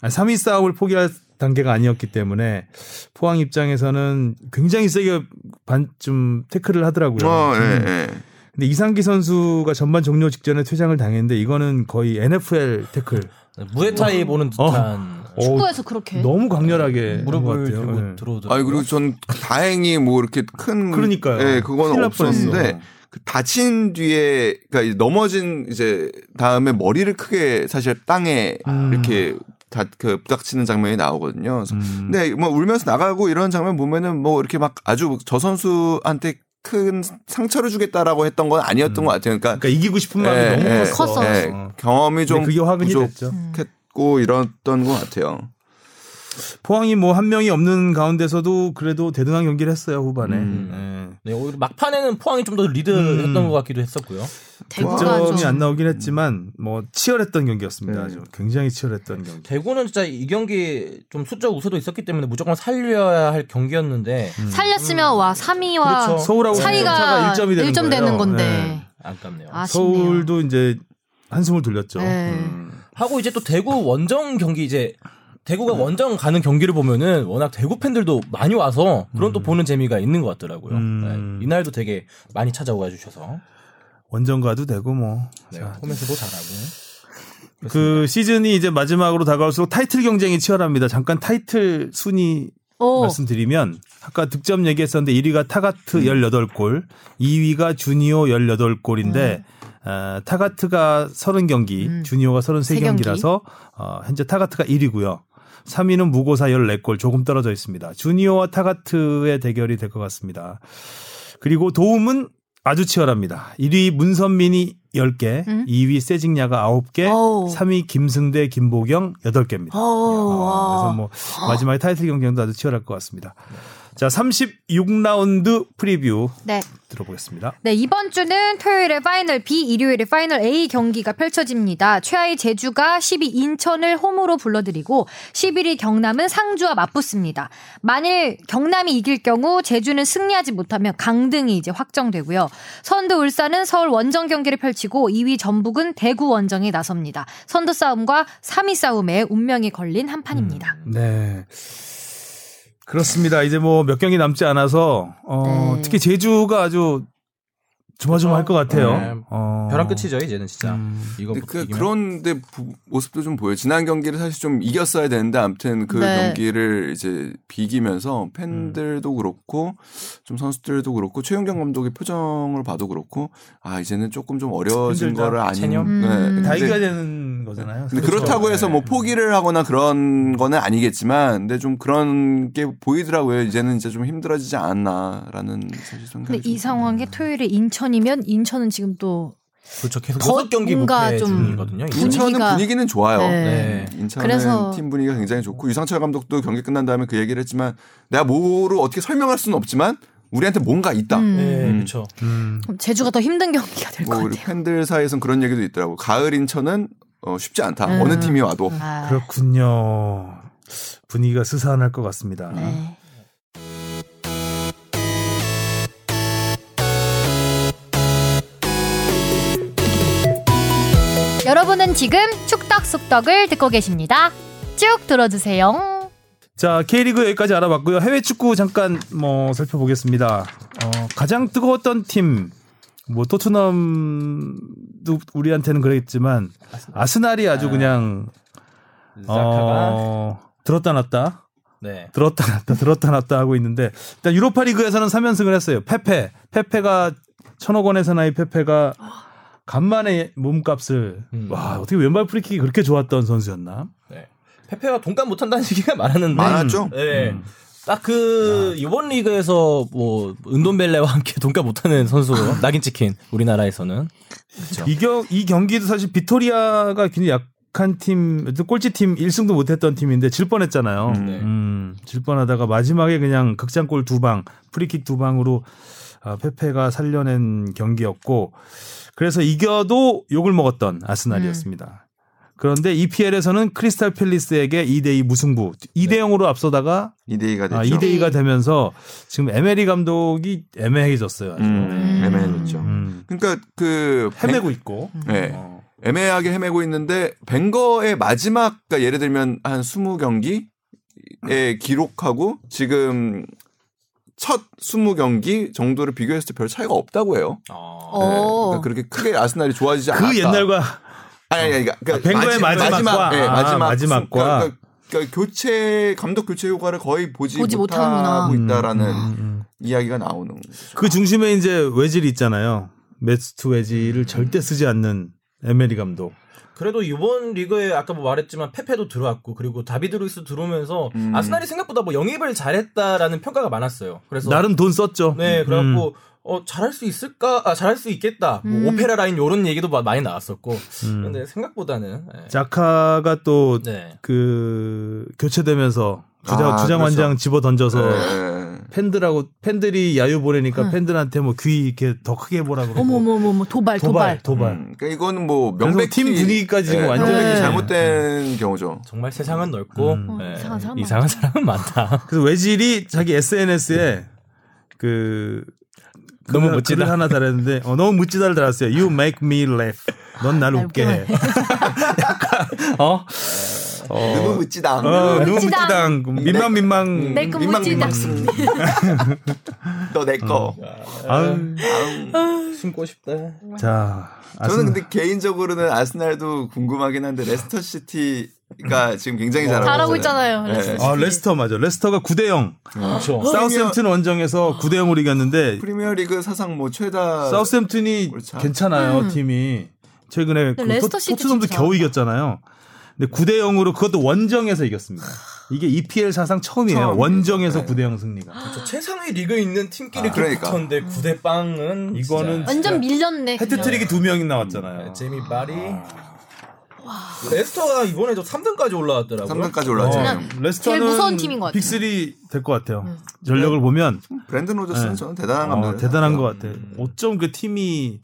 아니, 3위 싸움을 포기할 단계가 아니었기 때문에 포항 입장에서는 굉장히 세게 반좀 태클을 하더라고요. 어, 예, 음. 예. 근데 이상기 선수가 전반 종료 직전에 퇴장을 당했는데 이거는 거의 NFL 태클. 네, 무에타이 보는 듯한 어, 축구에서 그렇게. 너무 강렬하게 한것 무릎을. 들고 예. 들어오더라고요. 아니 그리고 전 다행히 뭐 이렇게 큰 그러니까요. 예, 그건 없었는데. 그 다친 뒤에 그러니까 넘어진 이제 다음에 머리를 크게 사실 땅에 음. 이렇게 다 그 부닥치는 장면이 나오거든요. 그래서 음. 근데 뭐 울면서 나가고 이런 장면 보면은 뭐 이렇게 막 아주 저 선수한테 큰 상처를 주겠다라고 했던 건 아니었던 것 같아요. 그러니까, 그러니까 이기고 싶은 마음이 예, 너무 예, 컸어. 컸어. 예, 어. 경험이 좀 그게 화근이 됐죠. 부족했고 이랬던 것 같아요. 포항이 뭐 한 명이 없는 가운데서도 그래도 대등한 경기를 했어요 후반에. 음. 예. 네, 오히려 막판에는 포항이 좀 더 리드했던 음. 것 같기도 했었고요. 대구가 득점이 좀. 안 나오긴 했지만 뭐 치열했던 경기였습니다. 네. 아주 굉장히 치열했던 경기. 대구는 진짜 이 경기 좀 수적 우세도 있었기 때문에 무조건 살려야 할 경기였는데 살렸으면 와 3위와 그렇죠. 서울하고 차이가 1점이 되는 1점 거예요. 되는 건데. 네. 아깝네요. 아쉽네요. 서울도 이제 한숨을 돌렸죠. 네. 음. 하고 이제 또 대구 원정 경기 이제 대구가 원정 가는 경기를 보면은 워낙 대구 팬들도 많이 와서 그런 또 보는 재미가 있는 것 같더라고요. 음. 네, 이날도 되게 많이 찾아와 주셔서 원정 가도 되고 뭐. 네, 자, 홈에서도 잘하고 그 시즌이 이제 마지막으로 다가올수록 타이틀 경쟁이 치열합니다. 잠깐 타이틀 순위 오. 말씀드리면 아까 득점 얘기했었는데 1위가 타가트 18골, 2위가 주니오 18골인데 어, 타가트가 30경기, 음. 주니오가 세 33경기라서 어, 현재 타가트가 1위고요. 3위는 무고사 14골 조금 떨어져 있습니다. 주니오와 타가트의 대결이 될 것 같습니다. 그리고 도움은 아주 치열합니다. 1위 문선민이 10개, 음? 2위 세징야가 9개, 어우. 3위 김승대, 김보경 8개입니다. 어, 그래서 뭐 마지막에 타이틀 경쟁도 아주 치열할 것 같습니다. 자, 36라운드 프리뷰 네. 들어보겠습니다. 네, 이번 주는 토요일에 파이널 B, 일요일에 파이널 A 경기가 펼쳐집니다. 최하위 제주가 10위 인천을 홈으로 불러들이고 11위 경남은 상주와 맞붙습니다. 만일 경남이 이길 경우 제주는 승리하지 못하면 강등이 이제 확정되고요. 선두 울산은 서울 원정 경기를 펼치고 2위 전북은 대구 원정에 나섭니다. 선두 싸움과 3위 싸움에 운명이 걸린 한 판입니다. 네. 그렇습니다. 이제 뭐 몇 경기 남지 않아서 어, 네. 특히 제주가 아주 조마조마할 것 같아요. 네. 어. 벼랑 끝이죠 이제는 진짜. 음. 이거 그. 그런데 부- 모습도 좀 보여요. 지난 경기를 사실 좀 이겼어야 되는데 아무튼 그 네. 경기를 이제 비기면서 팬들도 그렇고 좀 선수들도 그렇고 최윤경 감독의 표정을 봐도 그렇고 아 이제는 조금 좀 어려워진 힘들다. 거를 아닌 체념? 음. 다 근데- 이겨야 되는 거잖아요. 근데 그렇죠. 그렇다고 해서 뭐 네. 포기를 하거나 그런 거는 아니겠지만, 근데 좀 그런 게 보이더라고요. 이제는 이제 좀 힘들어지지 않았나라는 사실 생각이 근데 이좀 상황에 토요일에 인천이면 인천은 지금 또 그렇죠. 계속 더 경기 무패 좀 중이거든요. 인천은 분위기는 좋아요. 네. 인천은 그래서- 팀 분위기가 굉장히 좋고 유상철 감독도 경기 끝난 다음에 그 얘기를 했지만 내가 뭐를 어떻게 설명할 수는 없지만 우리한테 뭔가 있다. 음. 네, 음. 그렇죠. 음. 제주가 더 힘든 경기가 될것 뭐 같아요. 팬들 사이에서는 그런 얘기도 있더라고. 가을 인천은 어, 쉽지 않다. 음. 어느 팀이 와도. 아, 그렇군요. 분위기가 스산할 것 같습니다. 네. 여러분은 지금 축덕 속덕을 듣고 계십니다. 쭉 들어주세요. 자, K리그 여기까지 알아봤고요. 해외 축구 잠깐 뭐 살펴보겠습니다. 어, 가장 뜨거웠던 팀, 뭐 토트넘도 우리한테는 그랬지만 아스날 이 아주 그냥 자카가 어, 들었다 놨다, 네. 들었다 놨다, 들었다 놨다 하고 있는데 일단 유로파 리그에서는 3연승을 했어요. 페페, 페페가 천억 원의 사나이 페페가 간만에 몸값을 음. 와 어떻게 왼발 프리킥이 그렇게 좋았던 선수였나? 네. 페페가 돈값 못한다는 얘기가 많았는데. 많았죠. 네. 음. 딱 그 이번 리그에서 뭐 은돔벨레와 함께 [laughs] 돈값 못하는 선수 낙인 찍힌 우리나라에서는 이, 경, 이 경기도 사실 비토리아가 굉장히 약한 팀, 꼴찌 팀 1승도 못했던 팀인데 질 뻔했잖아요. 음. 네. 음, 질 뻔하다가 마지막에 그냥 극장골 두 방, 프리킥 두 방으로 아, 페페가 살려낸 경기였고 그래서 이겨도 욕을 먹었던 아스날이었습니다. 그런데 EPL에서는 크리스탈 팰리스에게 2대2 무승부, 2대 0으로 앞서다가 2대2가 됐죠. 아, 2대 2가 되면서 지금 에메리 감독이 애매해졌어요. 아주. 음, 음. 애매해졌죠. 음. 그러니까 그 헤매고 있고. 네. 어. 애매하게 헤매고 있는데 벵거의 마지막 그러니까 예를 들면 한 20경기에 기록하고 지금 첫 20경기 정도를 비교했을 때 별 차이가 없다고 해요. 네. 어. 그러니까 그렇게 크게 아스날이 좋아지지 않았다. 그 옛날과 아니 아니 그러니까, 그러니까 벵거의 마지막과? 네, 아, 마지막 마지막과. 그러니까, 그러니까 교체 감독 교체 효과를 거의 보지, 보지. 못하고 있다라는 음, 음. 이야기가 나오는 거죠. 그 중심에 이제 외질이 있잖아요. 메수트 외질을 절대 쓰지 않는 에메리 감독. 그래도 이번 리그에 아까 뭐 말했지만 페페도 들어왔고 그리고 다비드 루이스 들어오면서 음. 아스날이 생각보다 뭐 영입을 잘했다라는 평가가 많았어요. 그래서 나름 돈 썼죠. 네, 음. 그래갖고 어 잘할 수 있을까? 아 잘할 수 있겠다. 뭐 음. 오페라 라인 요런 얘기도 마- 많이 나왔었고. 음. 근데 생각보다는 예. 자카가 또 네. 그 교체되면서 주장, 아, 주장 그렇죠. 완장 집어 던져서 네. 팬들하고 팬들이 야유 보내니까 팬들한테 뭐 귀 이렇게 더 크게 보라 그러고 어머머머머 도발 도발. 도발 도발. 음, 그러니까 이거는 뭐 그래서 명백히 팀 분위기까지 지금 네, 완전히 명백히 네. 잘못된 경우죠. 정말 세상은 넓고 음. 예, 어, 이상한 사람 이상한 사람은 많다. 그래서 외질이 자기 SNS에 그 너무 멋지다. 하나 달았는데 어, 너무 멋지다를 달았어요. You make me laugh. 넌 날 웃게 해. [laughs] 어? 너무 멋지다. 어, 너무 멋지다. 멋지다. 민망 민망. [laughs] 내거 민망 멋지다. 민망. 너내 거. 아유. 숨고 싶다. 자, 저는 아스날- 근데 개인적으로는 아스날도 궁금하긴 한데 레스터 시티가 지금 굉장히 잘하고, 잘하고 있잖아요. 있잖아요. 네. 아, 레스터 맞아. 레스터가 9대 0. 그렇죠. 사우스햄튼 원정에서 9대 0으로 이겼는데 프리미어리그 사상 뭐 최다 사우스햄튼이. 괜찮아요, 음. 팀이. 최근에 그 레스터 토- 시티 진짜 겨우. 이겼잖아요. 근데 9대 0으로 그것도 원정에서 이겼습니다. 이게 EPL 사상 처음이에요. 처음이에요. 원정에서 네. 9대 0 승리가. 저 최상위 리그에 있는 팀끼리 아, 그 그러니까. 붙었는데 9대 빵은 이거는 진짜. 완전 밀렸네. 해트트릭이 두 명이 네, 나왔잖아요. 제이미 바디 레스터가 이번에도 3등까지 올라왔더라고요. 3등까지 올라왔죠. 어, 레스터는 제일 무서운 팀인 것 같아요. 빅3 될 것 같아요. 전력을 보면 브랜든 로저스는 네. 저는 대단한 어, 감독. 대단한 것 같아요. 어쩜 그 팀이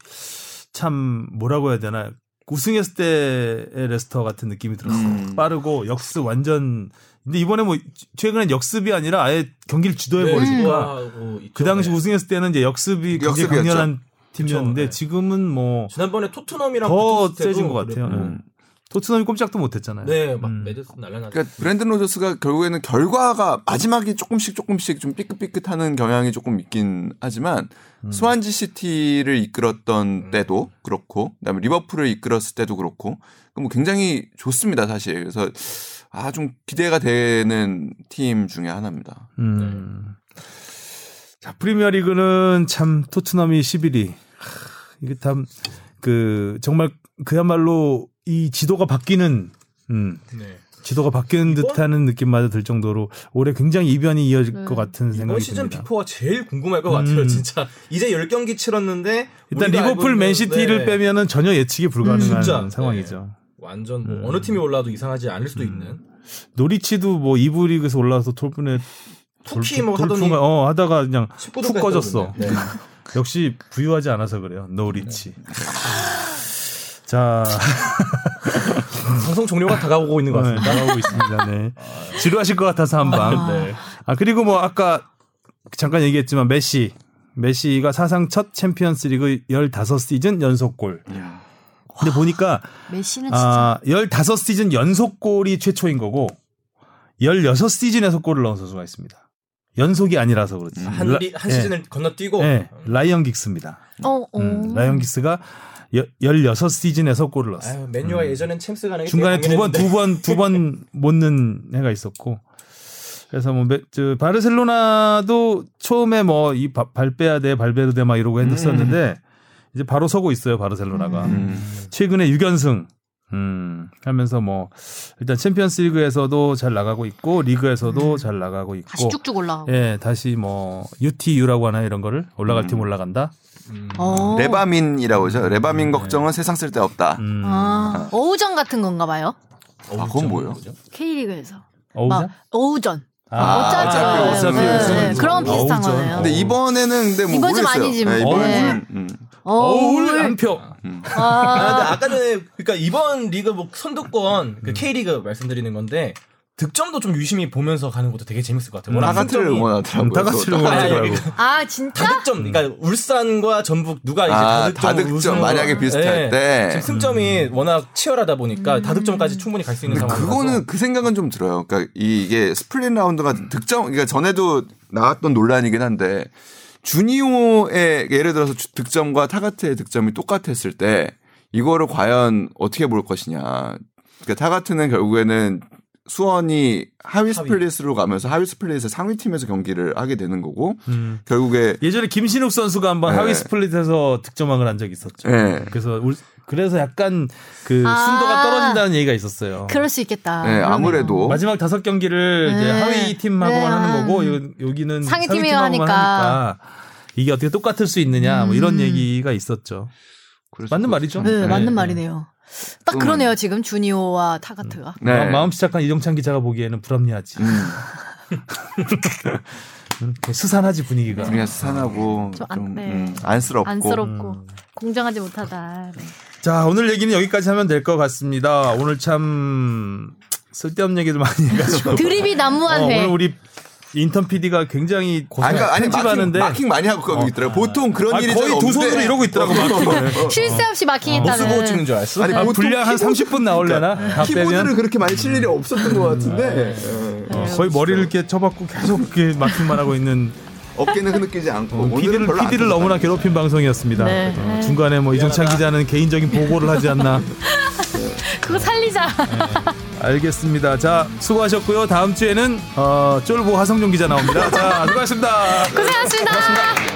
참 뭐라고 해야 되나 우승했을 때의 레스터 같은 느낌이 들었어요. 음. 빠르고 역습 완전 근데 이번에 뭐 최근엔 역습이 아니라 아예 경기를 주도해 네, 버리니까 있죠. 그 당시 네. 우승했을 때는 이제 역습이 굉장히 역습이었죠. 강렬한 팀이었는데 그쵸, 네. 지금은 뭐 더 지난번에 토트넘이랑 때도 세진 것 같아요. 네. 토트넘이 꼼짝도 못했잖아요. 네, 막 음. 메디슨 난리 났죠. 그러니까 브랜든 로저스가 결국에는 결과가 마지막에 조금씩 조금씩 좀 삐끗삐끗하는 경향이 조금 있긴 하지만 음. 스완지 시티를 이끌었던 때도 그렇고 그다음에 리버풀을 이끌었을 때도 그렇고 뭐 굉장히 좋습니다 사실 그래서 아 좀 기대가 되는 팀 중에 하나입니다. 음. 자, 프리미어리그는 참 토트넘이 11위. 이게 참 그 정말 그야말로 이 지도가 바뀌는 음, 네. 지도가 바뀌는 이번- 듯하는 느낌마저 들 정도로 올해 굉장히 이변이 이어질 네. 것 같은 이번 생각이 시즌 듭니다. 비포가 제일 궁금할 것 같아요. 음. 진짜 이제 10경기 치렀는데 일단 리버풀 맨시티를 네. 빼면은 전혀 예측이 불가능한 진짜. 상황이죠. 완전 뭐 음. 어느 팀이 올라도 이상하지 않을 수도 있는 노리치도 뭐 2부 리그에서 올라와서 돌분에 터키 뭐 하더니 어 하다가 그냥 19도 푹 꺼졌어. 네. [laughs] 역시 부유하지 않아서 그래요. 노리치. 자, [laughs] 방송 종료가 다가오고 있는 것 네, 같습니다. 나가고 있습니다. 네. 지루하실 것 같아서 한 방. 네. 아 그리고 뭐 아까 잠깐 얘기했지만 메시, 메시가 사상 첫 챔피언스리그 15시즌 연속골. 근데 보니까 메시는 진짜 아 15시즌 연속골이 최초인 거고 16시즌에서 골을 넣은 선수가 있습니다. 연속이 아니라서 그렇지. 한, 라- 리, 한 예, 시즌을 건너뛰고 예, 라이언 긱스입니다. 어, 어. 음, 라이언 긱스가 16 시즌에서 골을 넣었어요. 아유, 맨유가 예전엔 챔스 가는 게 중간에 두 번, 두. 번, 두 번 못 넣은 해가 있었고. 그래서 뭐, 매- 저, 바르셀로나도 처음에 뭐, 이 발 빼야 돼, 발베르데 막 이러고 했었는데, 이제 바로 서고 있어요, 바르셀로나가. 음. 최근에 6연승, 음, 하면서 뭐, 일단 챔피언스 리그에서도 잘 나가고 있고, 리그에서도 잘 나가고 있고. 다시 쭉쭉 올라가고. 예, 다시 뭐, UTU라고 하나 이런 거를 올라갈 음. 팀 올라간다? 어. 레바뮌이라고 하죠. 레바뮌 걱정은 세상 쓸데 없다. 음. 아, 어우전 같은 건가 봐요. 아, 그건 뭐예요? K리그에서. 막 어우전. 아, 어차피 어차피. 우승은 네, 우승은 그런 비슷한. 거예요. 근데 이번에는 근데 뭐 이번 좀 모르겠어요. 아니지, 네, 뭐. 이번에는 음. 어 울산 한 표. 아, 아, 근데 아까 전에 그러니까 이번 리그 뭐 선두권 그 K리그 말씀드리는 건데 득점도 좀 유심히 보면서 가는 것도 되게 재밌을 것 같아요. 워낙 타가트를 승점이- 응원하더라고요. 다 같이 또. 응원하더라고. 아 진짜? 다득점, 그러니까 울산과 전북 누가 이제 아, 다득점, 다득점 만약에 비슷할 때. 지금 승점이 워낙 치열하다 보니까 다득점까지 충분히 갈 수 있는 상황이라서 그거는 그 생각은 좀 들어요. 그러니까 이- 이게 스플릿 라운드가 득점, 그러니까 전에도 나왔던 논란이긴 한데 주니오의 예를 들어서 주- 득점과 타가트의 득점이 똑같았을 때 이거를 과연 어떻게 볼 것이냐. 그러니까 타가트는 결국에는 수원이 하위 스플릿으로 가면서 하위 스플릿의 상위 팀에서 경기를 하게 되는 거고 음. 결국에 예전에 김신욱 선수가 한번 네. 하위 스플릿에서 득점왕을 한 적이 있었죠. 네. 그래서 울- 그래서 약간 그 아. 순도가 떨어진다는 얘기가 있었어요. 그럴 수 있겠다. 네, 아무래도 마지막 다섯 경기를 이제 네. 하위 팀하고만 네. 하는 거고 요- 여기는 상위 팀하고만 하니까. 하니까 이게 어떻게 똑같을 수 있느냐 뭐 이런 음. 얘기가 있었죠. 맞는 그- 말이죠. 네, 네. 맞는 말이네요. 딱 좀- 그러네요 지금 주니오와 타가트가. 네. 마- 마음 시작한 이정찬 기자가 보기에는 불합리하지. 음, 음, 스산하지 분위기가. 분위기가 스산하고 좀 안- 좀 네. 음, 안쓰럽고 안쓰럽고 공정하지 못하다. 네. 자, 오늘 얘기는 여기까지 하면 될 것 같습니다. 오늘 참 쓸데없는 얘기도 많이 해가지고. 드립이 난무한 어, 회. 오늘 우리 인턴 PD가 굉장히 고생, 아, 그러니까 아니 marking, 편집하는데 marking 많이 하고 거기 있더라고. 보통 그런 아니, 일이 거의 잘 두. 손으로 이러고 있더라고, marking을. [laughs] 쉴새 없이 marking했다는. 모스 부호 찍는 줄 알았어. 아니, 아, 보통 분량 한 키보드- 30분 나올려나? 다 키보드를? 그렇게 많이 칠 일이 없었던 것 같은데 예. 어, 거의 머리를 이렇게 쳐박고 계속 이렇게 marking만 하고 있는 어깨는 흐느끼지 않고 오늘은 PD를, PD를 너무나 괴롭힌 방송이었습니다. 네. 어, 중간에 뭐 이정찬 기자는 개인적인 보고를 하지 않나. [laughs] 그거 살리자. 알겠습니다. 자, 수고하셨고요. 다음 주에는 어, 쫄보 하성룡 기자 나옵니다. 자, 수고하셨습니다. 고생하셨습니다.